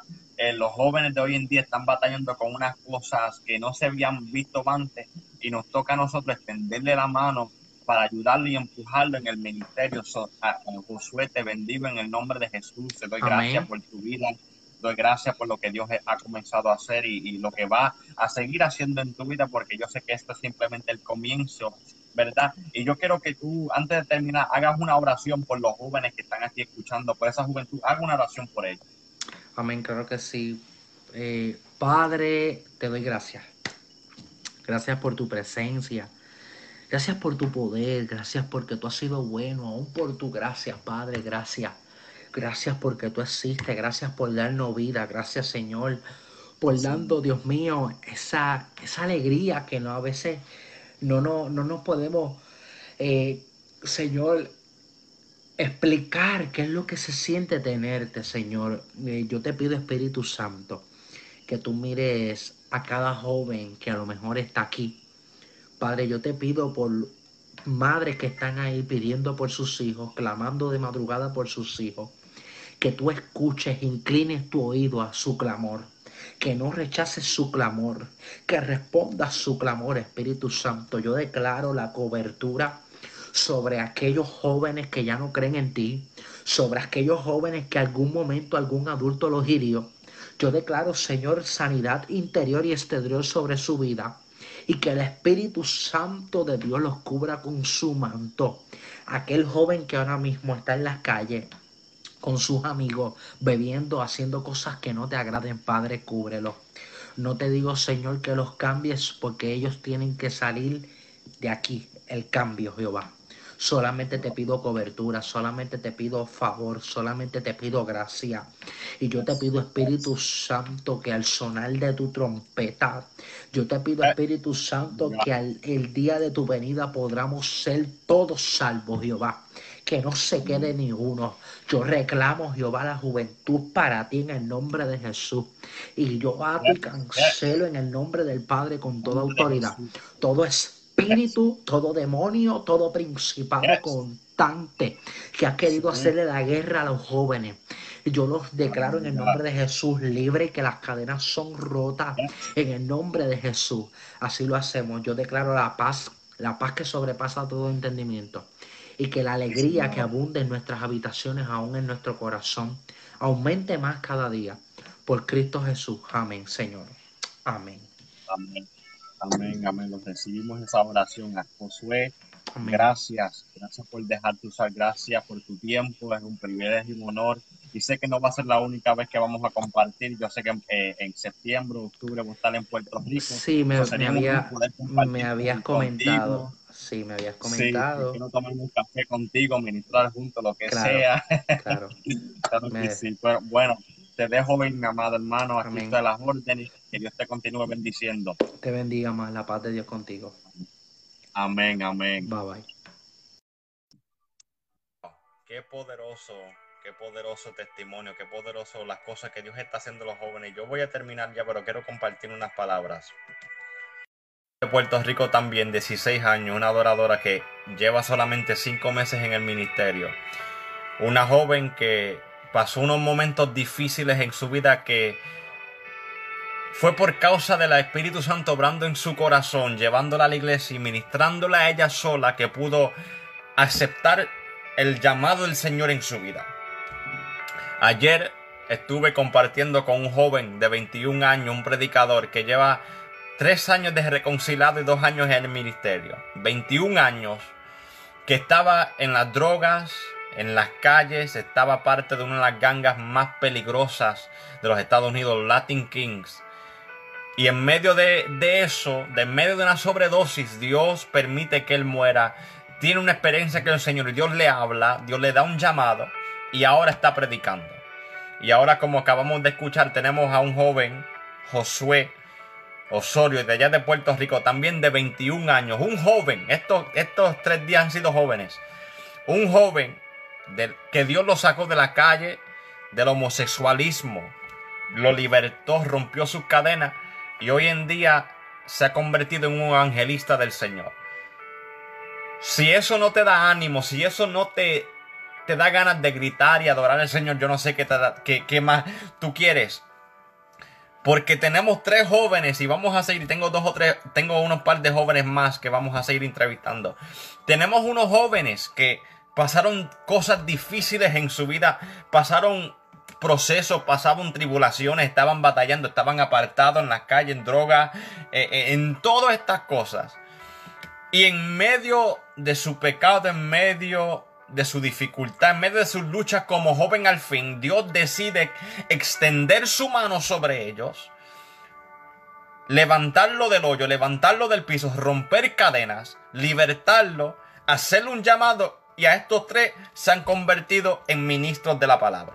los jóvenes de hoy en día están batallando con unas cosas que no se habían visto antes y nos toca a nosotros extenderle la mano para ayudarlo y empujarlo en el ministerio. Josué, te bendigo en el nombre de Jesús. Te doy gracias por tu vida. Doy gracias por lo que Dios ha comenzado a hacer y, y, lo que va a seguir haciendo en tu vida, porque yo sé que esto es simplemente el comienzo ¿verdad? Y yo quiero que tú, antes de terminar, hagas una oración por los jóvenes que están aquí escuchando, por esa juventud, haga una oración por ellos. Amén, claro que sí. Eh, Padre, te doy gracias. Gracias por tu presencia. Gracias por tu poder. Gracias porque tú has sido bueno. Aún por tu gracia, Padre. Gracias. Gracias porque tú existes. Gracias por darnos vida. Gracias, Señor, por dando, Dios mío, esa, esa alegría que no a veces no, no, no nos podemos, eh, Señor, explicar qué es lo que se siente tenerte, Señor. Eh, yo te pido, Espíritu Santo, que tú mires a cada joven que a lo mejor está aquí. Padre, yo te pido por madres que están ahí pidiendo por sus hijos, clamando de madrugada por sus hijos, que tú escuches, inclines tu oído a su clamor que no rechaces su clamor, que responda su clamor, Espíritu Santo. Yo declaro la cobertura sobre aquellos jóvenes que ya no creen en ti, sobre aquellos jóvenes que algún momento algún adulto los hirió. Yo declaro, Señor, sanidad interior y exterior sobre su vida y que el Espíritu Santo de Dios los cubra con su manto. Aquel joven que ahora mismo está en las calles, con sus amigos, bebiendo, haciendo cosas que no te agraden, Padre, cúbrelo. No te digo, Señor, que los cambies porque ellos tienen que salir de aquí, el cambio, Jehová. Solamente te pido cobertura, solamente te pido favor, solamente te pido gracia. Y yo te pido, Espíritu Santo, que al sonar de tu trompeta, yo te pido, Espíritu Santo, que al el día de tu venida podamos ser todos salvos, Jehová que no se quede ni uno. Yo reclamo, Jehová, la juventud para ti en el nombre de Jesús. Y yo ato y cancelo en el nombre del Padre con toda autoridad. Todo espíritu, todo demonio, todo principado constante que ha querido hacerle la guerra a los jóvenes. Yo los declaro en el nombre de Jesús libre y que las cadenas son rotas en el nombre de Jesús. Así lo hacemos. Yo declaro la paz, la paz que sobrepasa todo entendimiento y que la alegría que abunde en nuestras habitaciones, aún en nuestro corazón, aumente más cada día. Por Cristo Jesús. Amén, Señor. Amén. Amén. Amén, amén. Nos recibimos esa oración a Josué. Gracias, gracias por dejarte usar, gracias por tu tiempo, es un privilegio y un honor. Y sé que no va a ser la única vez que vamos a compartir. Yo sé que eh, en septiembre, octubre, voy a estar en Puerto Rico. Sí, me, me habías comentado. Sí, me habías comentado. Sí, quiero tomar un café contigo, ministrar juntos, lo que sea. Claro. claro que sí. Pero, bueno, te dejo ver, mi amado hermano, aquí está las órdenes. Que Dios te continúe bendiciendo. Te bendiga más, la paz de Dios contigo. Amén, amén. Bye bye. Qué poderoso, qué poderoso testimonio, qué poderoso las cosas que Dios está haciendo los jóvenes. Yo voy a terminar ya, pero quiero compartir unas palabras de Puerto Rico también, 16 años, una adoradora que lleva solamente 5 meses en el ministerio. Una joven que pasó unos momentos difíciles en su vida que fue por causa del Espíritu Santo obrando en su corazón, llevándola a la iglesia y ministrándola a ella sola que pudo aceptar el llamado del Señor en su vida. Ayer estuve compartiendo con un joven de 21 años, un predicador que lleva tres años de reconciliado y dos años en el ministerio. 21 años que estaba en las drogas, en las calles, estaba parte de una de las gangas más peligrosas de los Estados Unidos, Latin Kings. Y en medio de, de eso, de en medio de una sobredosis, Dios permite que él muera. Tiene una experiencia que el Señor, Dios le habla, Dios le da un llamado y ahora está predicando. Y ahora como acabamos de escuchar, tenemos a un joven, Josué Osorio, de allá de Puerto Rico, también de 21 años, un joven, estos, estos tres días han sido jóvenes, un joven que Dios lo sacó de la calle del homosexualismo, lo libertó, rompió sus cadenas y hoy en día se ha convertido en un evangelista del Señor. Si eso no te da ánimo, si eso no te te da ganas de gritar y adorar al Señor, yo no sé qué, qué, qué más tú quieres. Porque tenemos tres jóvenes y vamos a seguir, tengo dos o tres, tengo unos par de jóvenes más que vamos a seguir entrevistando. Tenemos unos jóvenes que pasaron cosas difíciles en su vida, pasaron procesos, pasaban tribulaciones, estaban batallando, estaban apartados en las calles, en drogas, eh, eh, en todas estas cosas. Y en medio de su pecado, en medio de su dificultad, en medio de sus luchas como joven al fin, Dios decide extender su mano sobre ellos, levantarlo del hoyo, levantarlo del piso, romper cadenas, libertarlo, hacerle un llamado y a estos tres se han convertido en ministros de la palabra.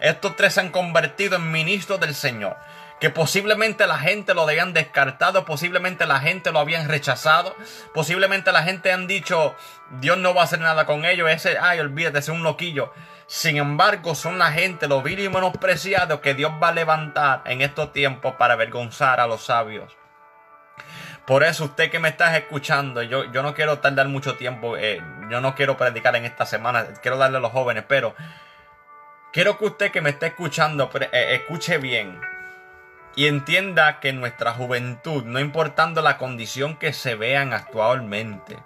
Estos tres se han convertido en ministros del Señor que posiblemente la gente lo habían descartado, posiblemente la gente lo habían rechazado, posiblemente la gente han dicho, Dios no va a hacer nada con ellos, ese, ay, olvídate, es un loquillo. Sin embargo, son la gente, los vil y menospreciados que Dios va a levantar en estos tiempos para avergonzar a los sabios. Por eso usted que me estás escuchando, yo, yo no quiero tardar mucho tiempo, eh, yo no quiero predicar en esta semana, quiero darle a los jóvenes, pero quiero que usted que me esté escuchando, eh, escuche bien y entienda que nuestra juventud, no importando la condición que se vean actualmente,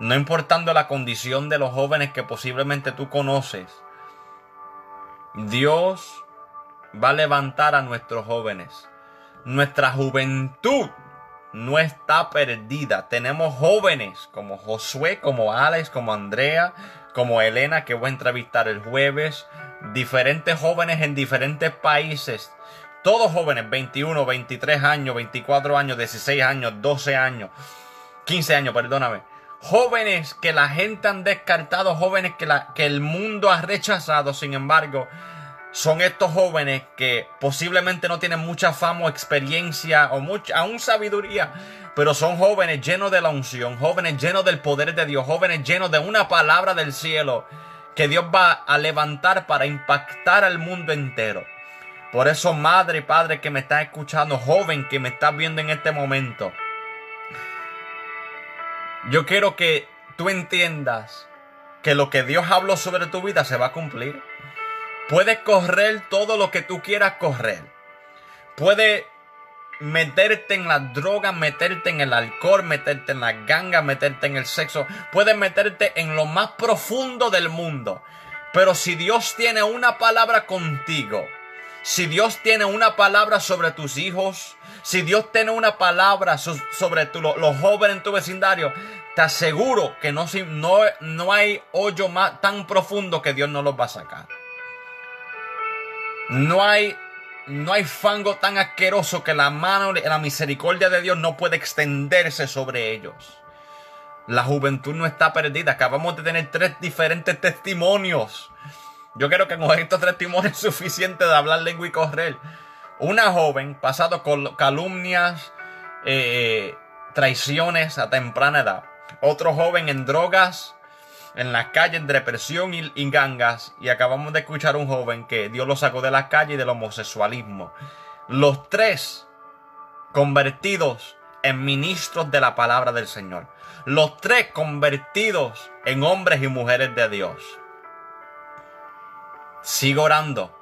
no importando la condición de los jóvenes que posiblemente tú conoces, Dios va a levantar a nuestros jóvenes. Nuestra juventud no está perdida. Tenemos jóvenes como Josué, como Alex, como Andrea, como Elena, que voy a entrevistar el jueves. Diferentes jóvenes en diferentes países todos jóvenes, 21, 23 años, 24 años, 16 años, 12 años, 15 años, perdóname. Jóvenes que la gente han descartado, jóvenes que, que el mundo ha rechazado, sin embargo, son estos jóvenes que posiblemente no tienen mucha fama o experiencia o mucha, aún sabiduría, pero son jóvenes llenos de la unción, jóvenes llenos del poder de Dios, jóvenes llenos de una palabra del cielo que Dios va a levantar para impactar al mundo entero. Por eso, madre y padre que me estás escuchando, joven que me estás viendo en este momento, yo quiero que tú entiendas que lo que Dios habló sobre tu vida se va a cumplir. Puedes correr todo lo que tú quieras correr. Puedes meterte en las drogas, meterte en el alcohol, meterte en las gangas, meterte en el sexo. Puedes meterte en lo más profundo del mundo. Pero si Dios tiene una palabra contigo, si Dios tiene una palabra sobre tus hijos, si Dios tiene una palabra sobre los jóvenes en tu vecindario, te aseguro que no, no, no hay hoyo más, tan profundo que Dios no los va a sacar. No hay, no hay fango tan asqueroso que la mano, la misericordia de Dios no puede extenderse sobre ellos. La juventud no está perdida. Acabamos de tener tres diferentes testimonios yo quiero que con estos testimonios es suficiente de hablar lengua y correr. Una joven pasado con calumnias, eh, traiciones a temprana edad. Otro joven en drogas, en las calles, en depresión y, gangas. Y acabamos de escuchar un joven que Dios lo sacó de la calle y del homosexualismo. Los tres convertidos en ministros de la palabra del Señor. Los tres convertidos en hombres y mujeres de Dios. Sigo orando.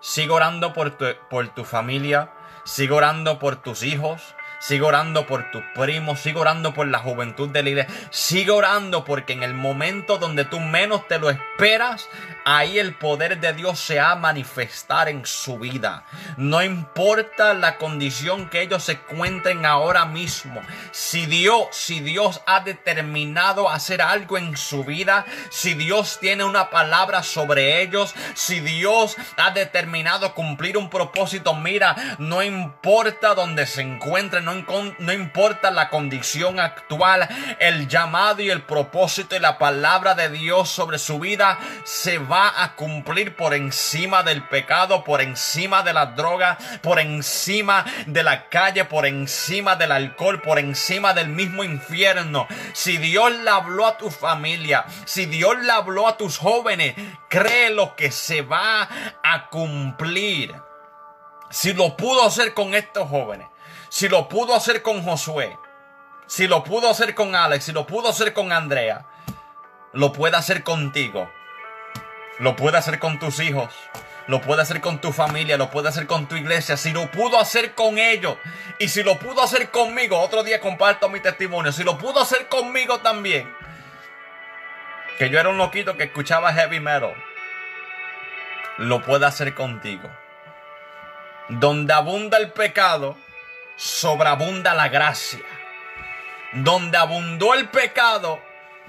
Sigo orando por tu, por tu familia. Sigo orando por tus hijos. Sigue orando por tus primos, sigue orando por la juventud de la iglesia. Sigue orando porque en el momento donde tú menos te lo esperas, ahí el poder de Dios se ha manifestar en su vida. No importa la condición que ellos se encuentren ahora mismo. Si Dios, si Dios ha determinado hacer algo en su vida, si Dios tiene una palabra sobre ellos, si Dios ha determinado cumplir un propósito, mira, no importa donde se encuentren, no no importa la condición actual, el llamado y el propósito y la palabra de Dios sobre su vida se va a cumplir por encima del pecado, por encima de la droga, por encima de la calle, por encima del alcohol, por encima del mismo infierno. Si Dios le habló a tu familia, si Dios le habló a tus jóvenes, cree lo que se va a cumplir. Si lo pudo hacer con estos jóvenes, si lo pudo hacer con Josué, si lo pudo hacer con Alex, si lo pudo hacer con Andrea, lo puede hacer contigo. Lo puede hacer con tus hijos. Lo puede hacer con tu familia, lo puede hacer con tu iglesia. Si lo pudo hacer con ellos y si lo pudo hacer conmigo, otro día comparto mi testimonio. Si lo pudo hacer conmigo también, que yo era un loquito que escuchaba heavy metal, lo puede hacer contigo. Donde abunda el pecado, sobreabunda la gracia. Donde abundó el pecado,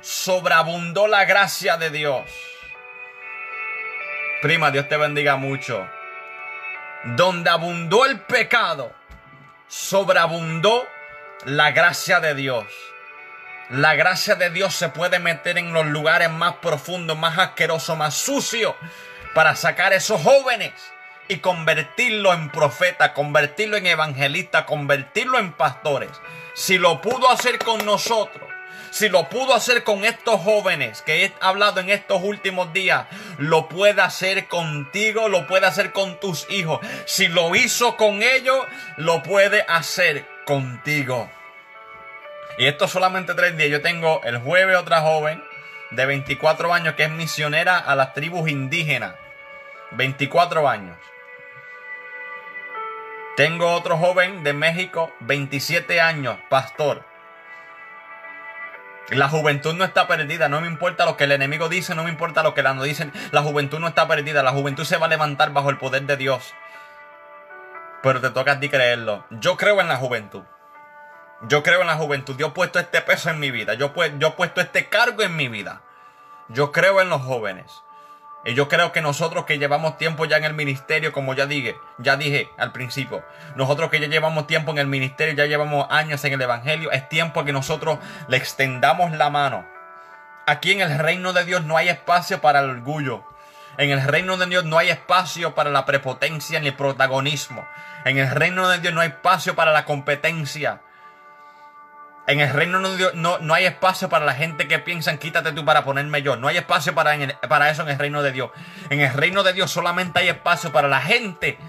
sobreabundó la gracia de Dios. Prima, Dios te bendiga mucho. Donde abundó el pecado, sobreabundó la gracia de Dios. La gracia de Dios se puede meter en los lugares más profundos, más asquerosos, más sucios, para sacar a esos jóvenes y convertirlo en profeta, convertirlo en evangelista, convertirlo en pastores. Si lo pudo hacer con nosotros, si lo pudo hacer con estos jóvenes que he hablado en estos últimos días, lo puede hacer contigo, lo puede hacer con tus hijos. Si lo hizo con ellos, lo puede hacer contigo. Y esto solamente tres días. Yo tengo el jueves otra joven de 24 años que es misionera a las tribus indígenas. 24 años. Tengo otro joven de México, 27 años, pastor. La juventud no está perdida, no me importa lo que el enemigo dice, no me importa lo que la no dicen. La juventud no está perdida, la juventud se va a levantar bajo el poder de Dios. Pero te toca a ti creerlo. Yo creo en la juventud. Yo creo en la juventud. Yo he puesto este peso en mi vida. Yo, yo he puesto este cargo en mi vida. Yo creo en los jóvenes. Yo creo que nosotros que llevamos tiempo ya en el ministerio, como ya dije, ya dije al principio, nosotros que ya llevamos tiempo en el ministerio, ya llevamos años en el Evangelio, es tiempo que nosotros le extendamos la mano. Aquí en el reino de Dios no hay espacio para el orgullo. En el reino de Dios no hay espacio para la prepotencia ni el protagonismo. En el reino de Dios no hay espacio para la competencia. En el reino de Dios no, no, hay espacio para la gente que piensan quítate tú para ponerme yo. No hay espacio para, para eso en el reino de Dios. En el reino de Dios solamente hay espacio para la gente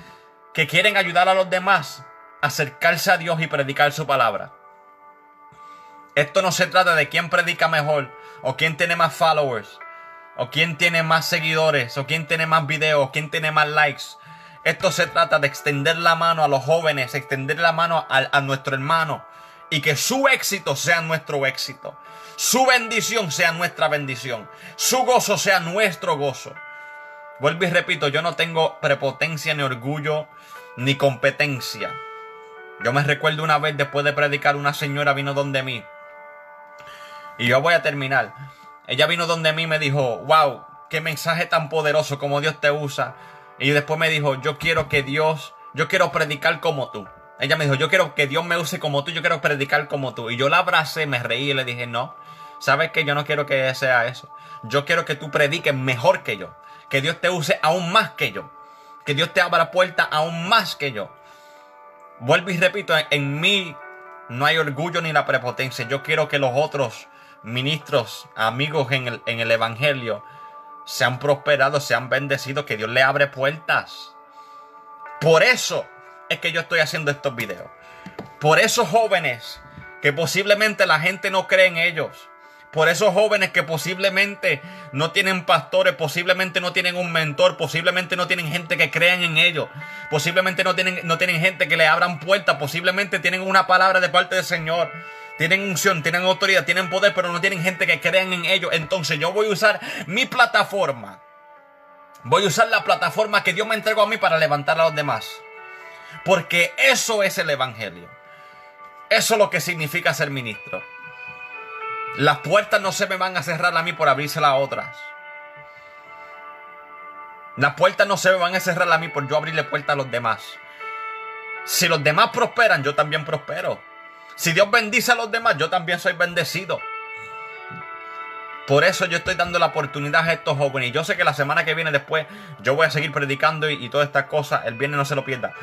que quieren ayudar a los demás a acercarse a Dios y predicar su palabra. Esto no se trata de quién predica mejor o quién tiene más followers o quién tiene más seguidores o quién tiene más videos o quién tiene más likes. Esto se trata de extender la mano a los jóvenes, extender la mano a, a nuestro hermano y que su éxito sea nuestro éxito. Su bendición sea nuestra bendición. Su gozo sea nuestro gozo. Vuelvo y repito, yo no tengo prepotencia ni orgullo ni competencia. Yo me recuerdo una vez después de predicar, una señora vino donde mí. Y yo voy a terminar. Ella vino donde mí y me dijo, wow, qué mensaje tan poderoso como Dios te usa. Y después me dijo, yo quiero que Dios, yo quiero predicar como tú. Ella me dijo, yo quiero que Dios me use como tú, yo quiero predicar como tú. Y yo la abracé, me reí y le dije, no, sabes que yo no quiero que sea eso. Yo quiero que tú prediques mejor que yo. Que Dios te use aún más que yo. Que Dios te abra puerta aún más que yo. Vuelvo y repito, en mí no hay orgullo ni la prepotencia. Yo quiero que los otros ministros, amigos en el, en el Evangelio, sean prosperados, sean bendecidos, que Dios le abre puertas. Por eso es que yo estoy haciendo estos videos. Por esos jóvenes que posiblemente la gente no cree en ellos. por esos jóvenes que posiblemente no tienen pastores, posiblemente no tienen un mentor, posiblemente no tienen gente que crean en ellos, posiblemente no tienen, no tienen gente que le abran puertas, posiblemente tienen una palabra de parte del Señor. Tienen unción, tienen autoridad, tienen poder, pero no tienen gente que crean en ellos. Entonces yo voy a usar mi plataforma. Voy a usar la plataforma que Dios me entregó a mí para levantar a los demás. Porque eso es el Evangelio. Eso es lo que significa ser ministro. Las puertas no se me van a cerrar a mí por abrirse a otras. Las puertas no se me van a cerrar a mí por yo abrirle puertas a los demás. Si los demás prosperan, yo también prospero. Si Dios bendice a los demás, yo también soy bendecido. Por eso yo estoy dando la oportunidad a estos jóvenes. Y yo sé que la semana que viene después yo voy a seguir predicando y, y todas estas cosas. El viernes no se lo pierda.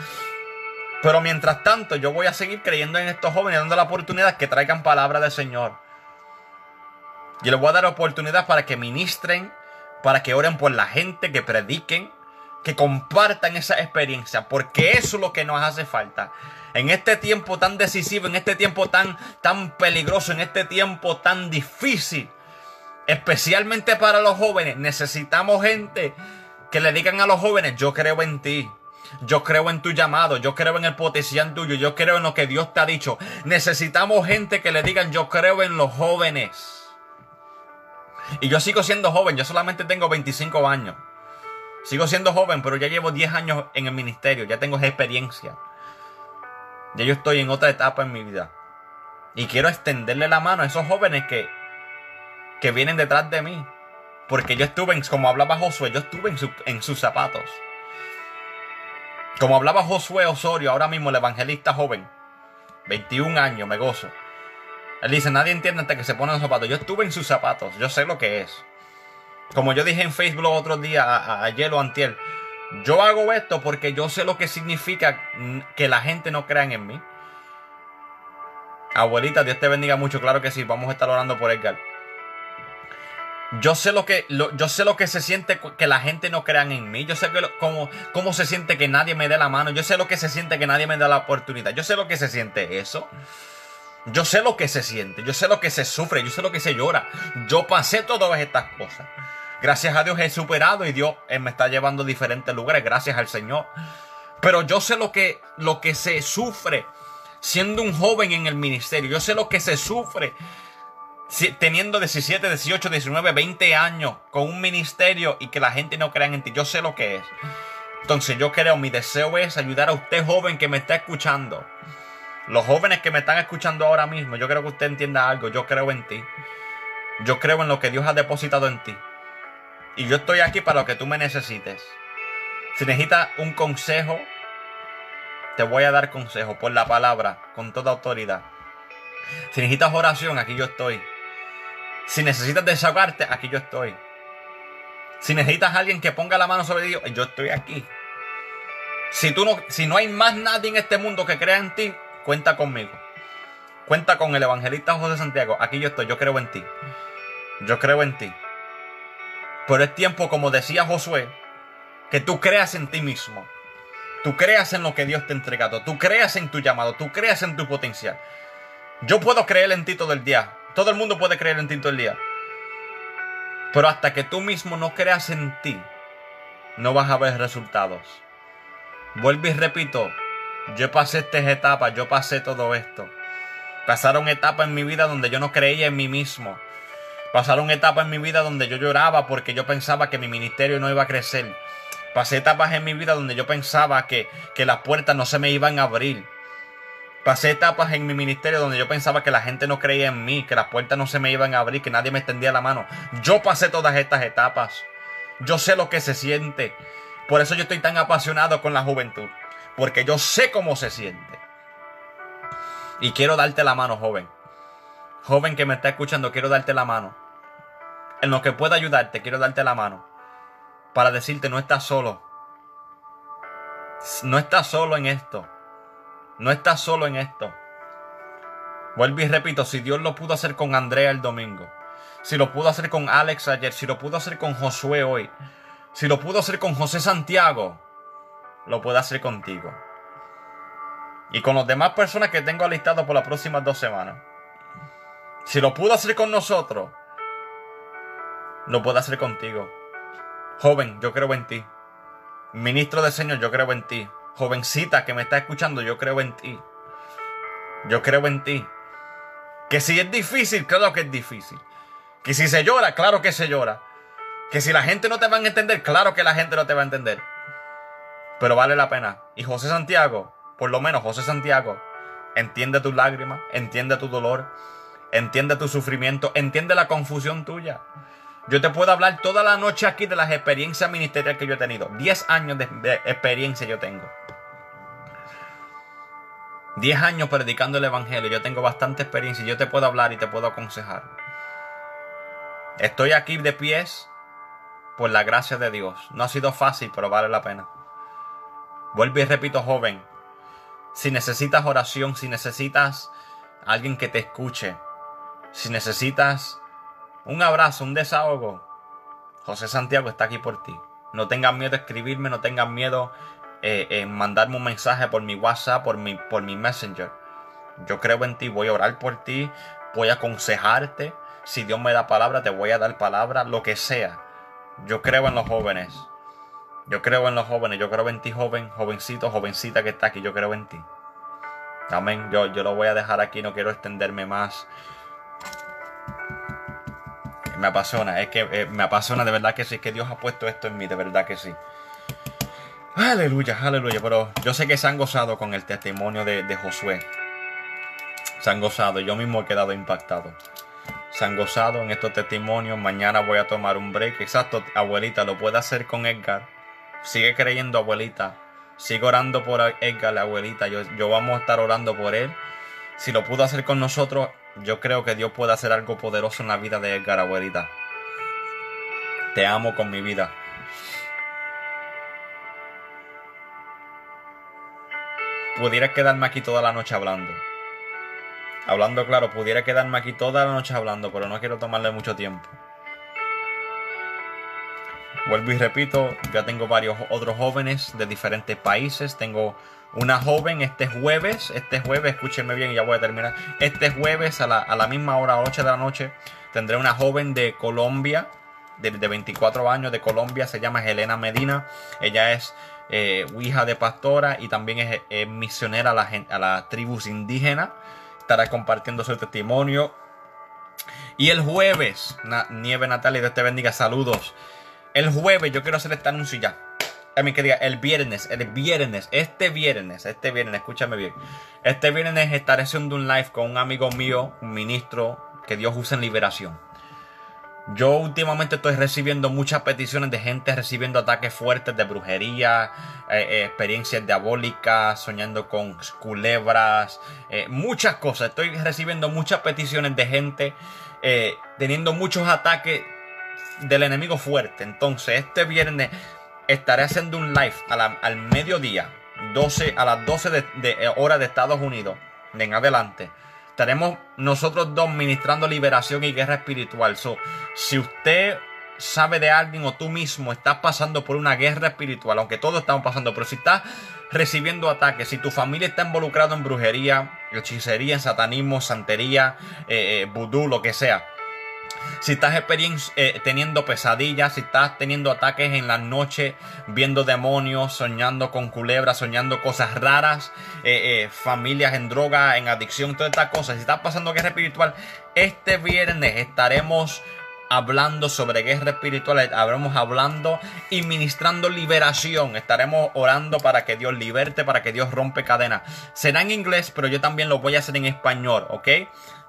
Pero mientras tanto, yo voy a seguir creyendo en estos jóvenes, dando la oportunidad que traigan palabra del Señor. Yo les voy a dar oportunidad para que ministren, para que oren por la gente, que prediquen, que compartan esa experiencia, porque eso es lo que nos hace falta. En este tiempo tan decisivo, en este tiempo tan, tan peligroso, en este tiempo tan difícil, especialmente para los jóvenes, necesitamos gente que le digan a los jóvenes, yo creo en ti. Yo creo en tu llamado, yo creo en el potencial tuyo, yo creo en lo que Dios te ha dicho. Necesitamos gente que le digan, yo creo en los jóvenes. Y yo sigo siendo joven, yo solamente tengo 25 años. Sigo siendo joven, pero ya llevo 10 años en el ministerio, ya tengo experiencia. Ya yo estoy en otra etapa en mi vida. Y quiero extenderle la mano a esos jóvenes que, que vienen detrás de mí. Porque yo estuve, en, como hablaba Josué, yo estuve en, en sus zapatos. Como hablaba Josué Osorio, ahora mismo el evangelista joven. 21 años, me gozo. Él dice, nadie entiende hasta que se ponen los zapatos. Yo estuve en sus zapatos, yo sé lo que es. Como yo dije en Facebook otro día, ayer o antier, yo hago esto porque yo sé lo que significa que la gente no crea en mí. Abuelita, Dios te bendiga mucho, claro que sí, vamos a estar orando por Edgar. Yo sé lo que, yo sé lo que se siente que la gente no crea en mí. Yo sé que cómo, se siente que nadie me dé la mano. Yo sé lo que se siente que nadie me dé la oportunidad. Yo sé lo que se siente eso. Yo sé lo que se siente, yo sé lo que se sufre, yo sé lo que se llora. Yo pasé todas estas cosas. Gracias a Dios he superado y Dios eh, me está llevando a diferentes lugares, gracias al Señor. Pero yo sé lo que, lo que se sufre siendo un joven en el ministerio. Yo sé lo que se sufre teniendo 17, 18, 19, 20 años con un ministerio y que la gente no crea en ti. Yo sé lo que es. Entonces yo creo, mi deseo es ayudar a usted joven que me está escuchando los jóvenes que me están escuchando ahora mismo, yo creo que usted entienda algo. Yo creo en ti. Yo creo en lo que Dios ha depositado en ti. Y yo estoy aquí para lo que tú me necesites. Si necesitas un consejo, te voy a dar consejo por la palabra, con toda autoridad. Si necesitas oración, aquí yo estoy. Si necesitas desahogarte, aquí yo estoy. Si necesitas alguien que ponga la mano sobre Dios, yo estoy aquí. Si, tú no, si no hay más nadie en este mundo que crea en ti, cuenta conmigo. Cuenta con el evangelista José Santiago. Aquí yo estoy, yo creo en ti. Yo creo en ti. Pero es tiempo, como decía Josué, que tú creas en ti mismo. Tú creas en lo que Dios te ha entregado. Tú creas en tu llamado. Tú creas en tu potencial. Yo puedo creer en ti todo el día. Todo el mundo puede creer en ti todo el día. Pero hasta que tú mismo no creas en ti, no vas a ver resultados. Vuelvo y repito, yo pasé estas etapas, yo pasé todo esto. Pasaron etapas en mi vida donde yo no creía en mí mismo. Pasaron etapas en mi vida donde yo lloraba porque yo pensaba que mi ministerio no iba a crecer. Pasé etapas en mi vida donde yo pensaba que, que las puertas no se me iban a abrir. Pasé etapas en mi ministerio donde yo pensaba que la gente no creía en mí, que las puertas no se me iban a abrir, que nadie me extendía la mano. Yo pasé todas estas etapas. Yo sé lo que se siente. Por eso yo estoy tan apasionado con la juventud porque yo sé cómo se siente. Y quiero darte la mano, joven. Joven que me está escuchando, quiero darte la mano. En lo que pueda ayudarte, quiero darte la mano. Para decirte, no estás solo. No estás solo en esto. No estás solo en esto. Vuelvo y repito, si Dios lo pudo hacer con Andrea el domingo, si lo pudo hacer con Alex ayer, si lo pudo hacer con Josué hoy, si lo pudo hacer con José Santiago, lo pueda hacer contigo. Y con las demás personas que tengo alistados por las próximas dos semanas. Si lo pudo hacer con nosotros, lo puede hacer contigo. Joven, yo creo en ti. Ministro del Señor, yo creo en ti. Jovencita que me está escuchando, yo creo en ti. Yo creo en ti. Que si es difícil, claro que es difícil. Que si se llora, claro que se llora. Que si la gente no te va a entender, claro que la gente no te va a entender. Pero vale la pena. Y José Santiago, por lo menos José Santiago, entiende tus lágrimas, entiende tu dolor, entiende tu sufrimiento, entiende la confusión tuya. Yo te puedo hablar toda la noche aquí de las experiencias ministeriales que yo he tenido. Diez años de, de experiencia yo tengo. Diez años predicando el Evangelio. Yo tengo bastante experiencia y yo te puedo hablar y te puedo aconsejar. Estoy aquí de pies por la gracia de Dios. No ha sido fácil, pero vale la pena. Vuelvo y repito, joven. Si necesitas oración, si necesitas alguien que te escuche, si necesitas un abrazo, un desahogo, José Santiago está aquí por ti. No tengas miedo de escribirme, no tengas miedo eh, en mandarme un mensaje por mi WhatsApp, por mi, por mi Messenger. Yo creo en ti, voy a orar por ti, voy a aconsejarte. Si Dios me da palabra, te voy a dar palabra, lo que sea. Yo creo en los jóvenes. Yo creo en los jóvenes. Yo creo en ti, joven, jovencito, jovencita que está aquí. Yo creo en ti. Amén. Yo, yo lo voy a dejar aquí. No quiero extenderme más. Me apasiona. Es que eh, me apasiona de verdad que sí. Es que Dios ha puesto esto en mí. De verdad que sí. Aleluya, aleluya. Pero yo sé que se han gozado con el testimonio de, Josué. Se han gozado. Yo mismo he quedado impactado se han gozado en estos testimonios. Mañana voy a tomar un break. Exacto, abuelita, lo puede hacer con Edgar. Sigue creyendo, abuelita. Sigue orando por Edgar, la abuelita. Yo, yo vamos a estar orando por él. Si lo pudo hacer con nosotros, yo creo que Dios puede hacer algo poderoso en la vida de Edgar, abuelita. Te amo con mi vida. Pudiera quedarme aquí toda la noche hablando. Hablando claro, pudiera quedarme aquí toda la noche hablando, pero no quiero tomarle mucho tiempo. Vuelvo y repito, ya tengo varios otros jóvenes de diferentes países. Tengo una joven este jueves, este jueves, escúchenme bien y ya voy a terminar. Este jueves a la, misma hora, 8 de la noche, tendré una joven de Colombia, de, 24 años de Colombia, se llama Helena Medina. Ella es eh, de pastora y también es, misionera a, la, las tribus indígenas estará compartiendo su testimonio. Y el jueves, Nieve Natalia, Dios te bendiga, saludos. El jueves yo quiero hacer este anuncio ya. A mí que diga, el viernes, el viernes, este viernes, este viernes, escúchame bien. Este viernes estaré haciendo un live con un amigo mío, un ministro que Dios usa en liberación. Yo últimamente estoy recibiendo muchas peticiones de gente recibiendo ataques fuertes de brujería, eh, eh, experiencias diabólicas, soñando con culebras, eh, muchas cosas. Estoy recibiendo muchas peticiones de gente teniendo muchos ataques del enemigo fuerte. Entonces, este viernes estaré haciendo un live al mediodía, 12, a las 12 de, de hora de Estados Unidos, en adelante estaremos nosotros dos ministrando liberación y guerra espiritual. si usted sabe de alguien o tú mismo estás pasando por una guerra espiritual, aunque todos estamos pasando, pero si estás recibiendo ataques, si tu familia está involucrada en brujería, hechicería, satanismo, santería, eh, eh, vudú, lo que sea, si estás eh, teniendo pesadillas, si estás teniendo ataques en la noche, viendo demonios, soñando con culebras, soñando cosas raras, eh, eh, familias en droga, en adicción, todas estas cosas. Si estás pasando guerra espiritual, este viernes estaremos hablando sobre guerra espiritual, estaremos hablando y ministrando liberación. Estaremos orando para que Dios liberte, para que Dios rompe cadenas. Será en inglés, pero yo también lo voy a hacer en español, ¿ok?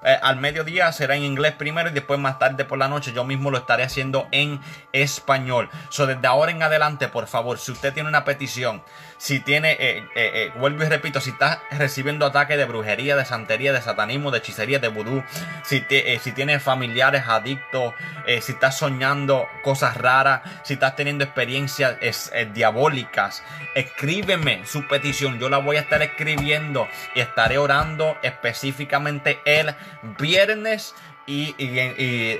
Eh, al mediodía será en inglés primero y después más tarde por la noche yo mismo lo estaré haciendo en español. So, desde ahora en adelante, por favor, si usted tiene una petición, si tiene, eh, eh, vuelvo y repito, si está recibiendo ataques de brujería, de santería, de satanismo, de hechicería, de vudú, si, si tiene familiares adictos, si estás soñando cosas raras, si estás teniendo experiencias diabólicas, escríbeme su petición. Yo la voy a estar escribiendo y estaré orando específicamente el viernes y,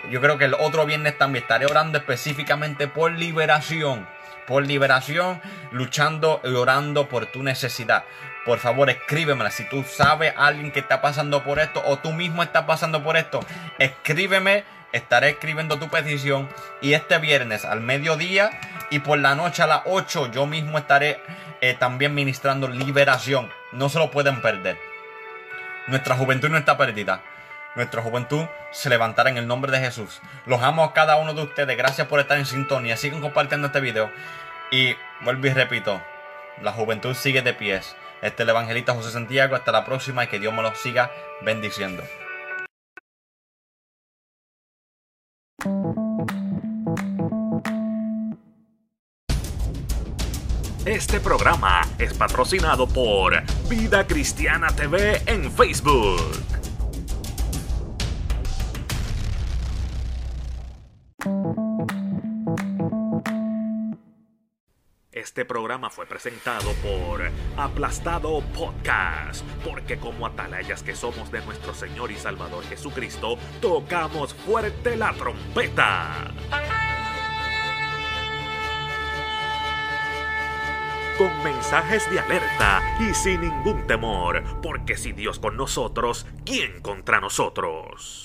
yo creo que el otro viernes también estaré orando específicamente por liberación. Por liberación, luchando y orando por tu necesidad. Por favor, escríbemela. Si tú sabes a alguien que está pasando por esto o tú mismo estás pasando por esto, escríbeme estaré escribiendo tu petición y este viernes al mediodía y por la noche a las 8 yo mismo estaré eh, también ministrando liberación. No se lo pueden perder. Nuestra juventud no está perdida. Nuestra juventud se levantará en el nombre de Jesús. Los amo a cada uno de ustedes. Gracias por estar en sintonía. Sigan compartiendo este video. Y vuelvo y repito, la juventud sigue de pies. Este es el evangelista José Santiago. Hasta la próxima y que Dios me los siga bendiciendo. Este programa es patrocinado por Vida Cristiana TV en Facebook. Este programa fue presentado por Aplastado Podcast, porque como atalayas que somos de nuestro Señor y Salvador Jesucristo, tocamos fuerte la trompeta. Con mensajes de alerta y sin ningún temor, porque si Dios con nosotros, ¿quién contra nosotros?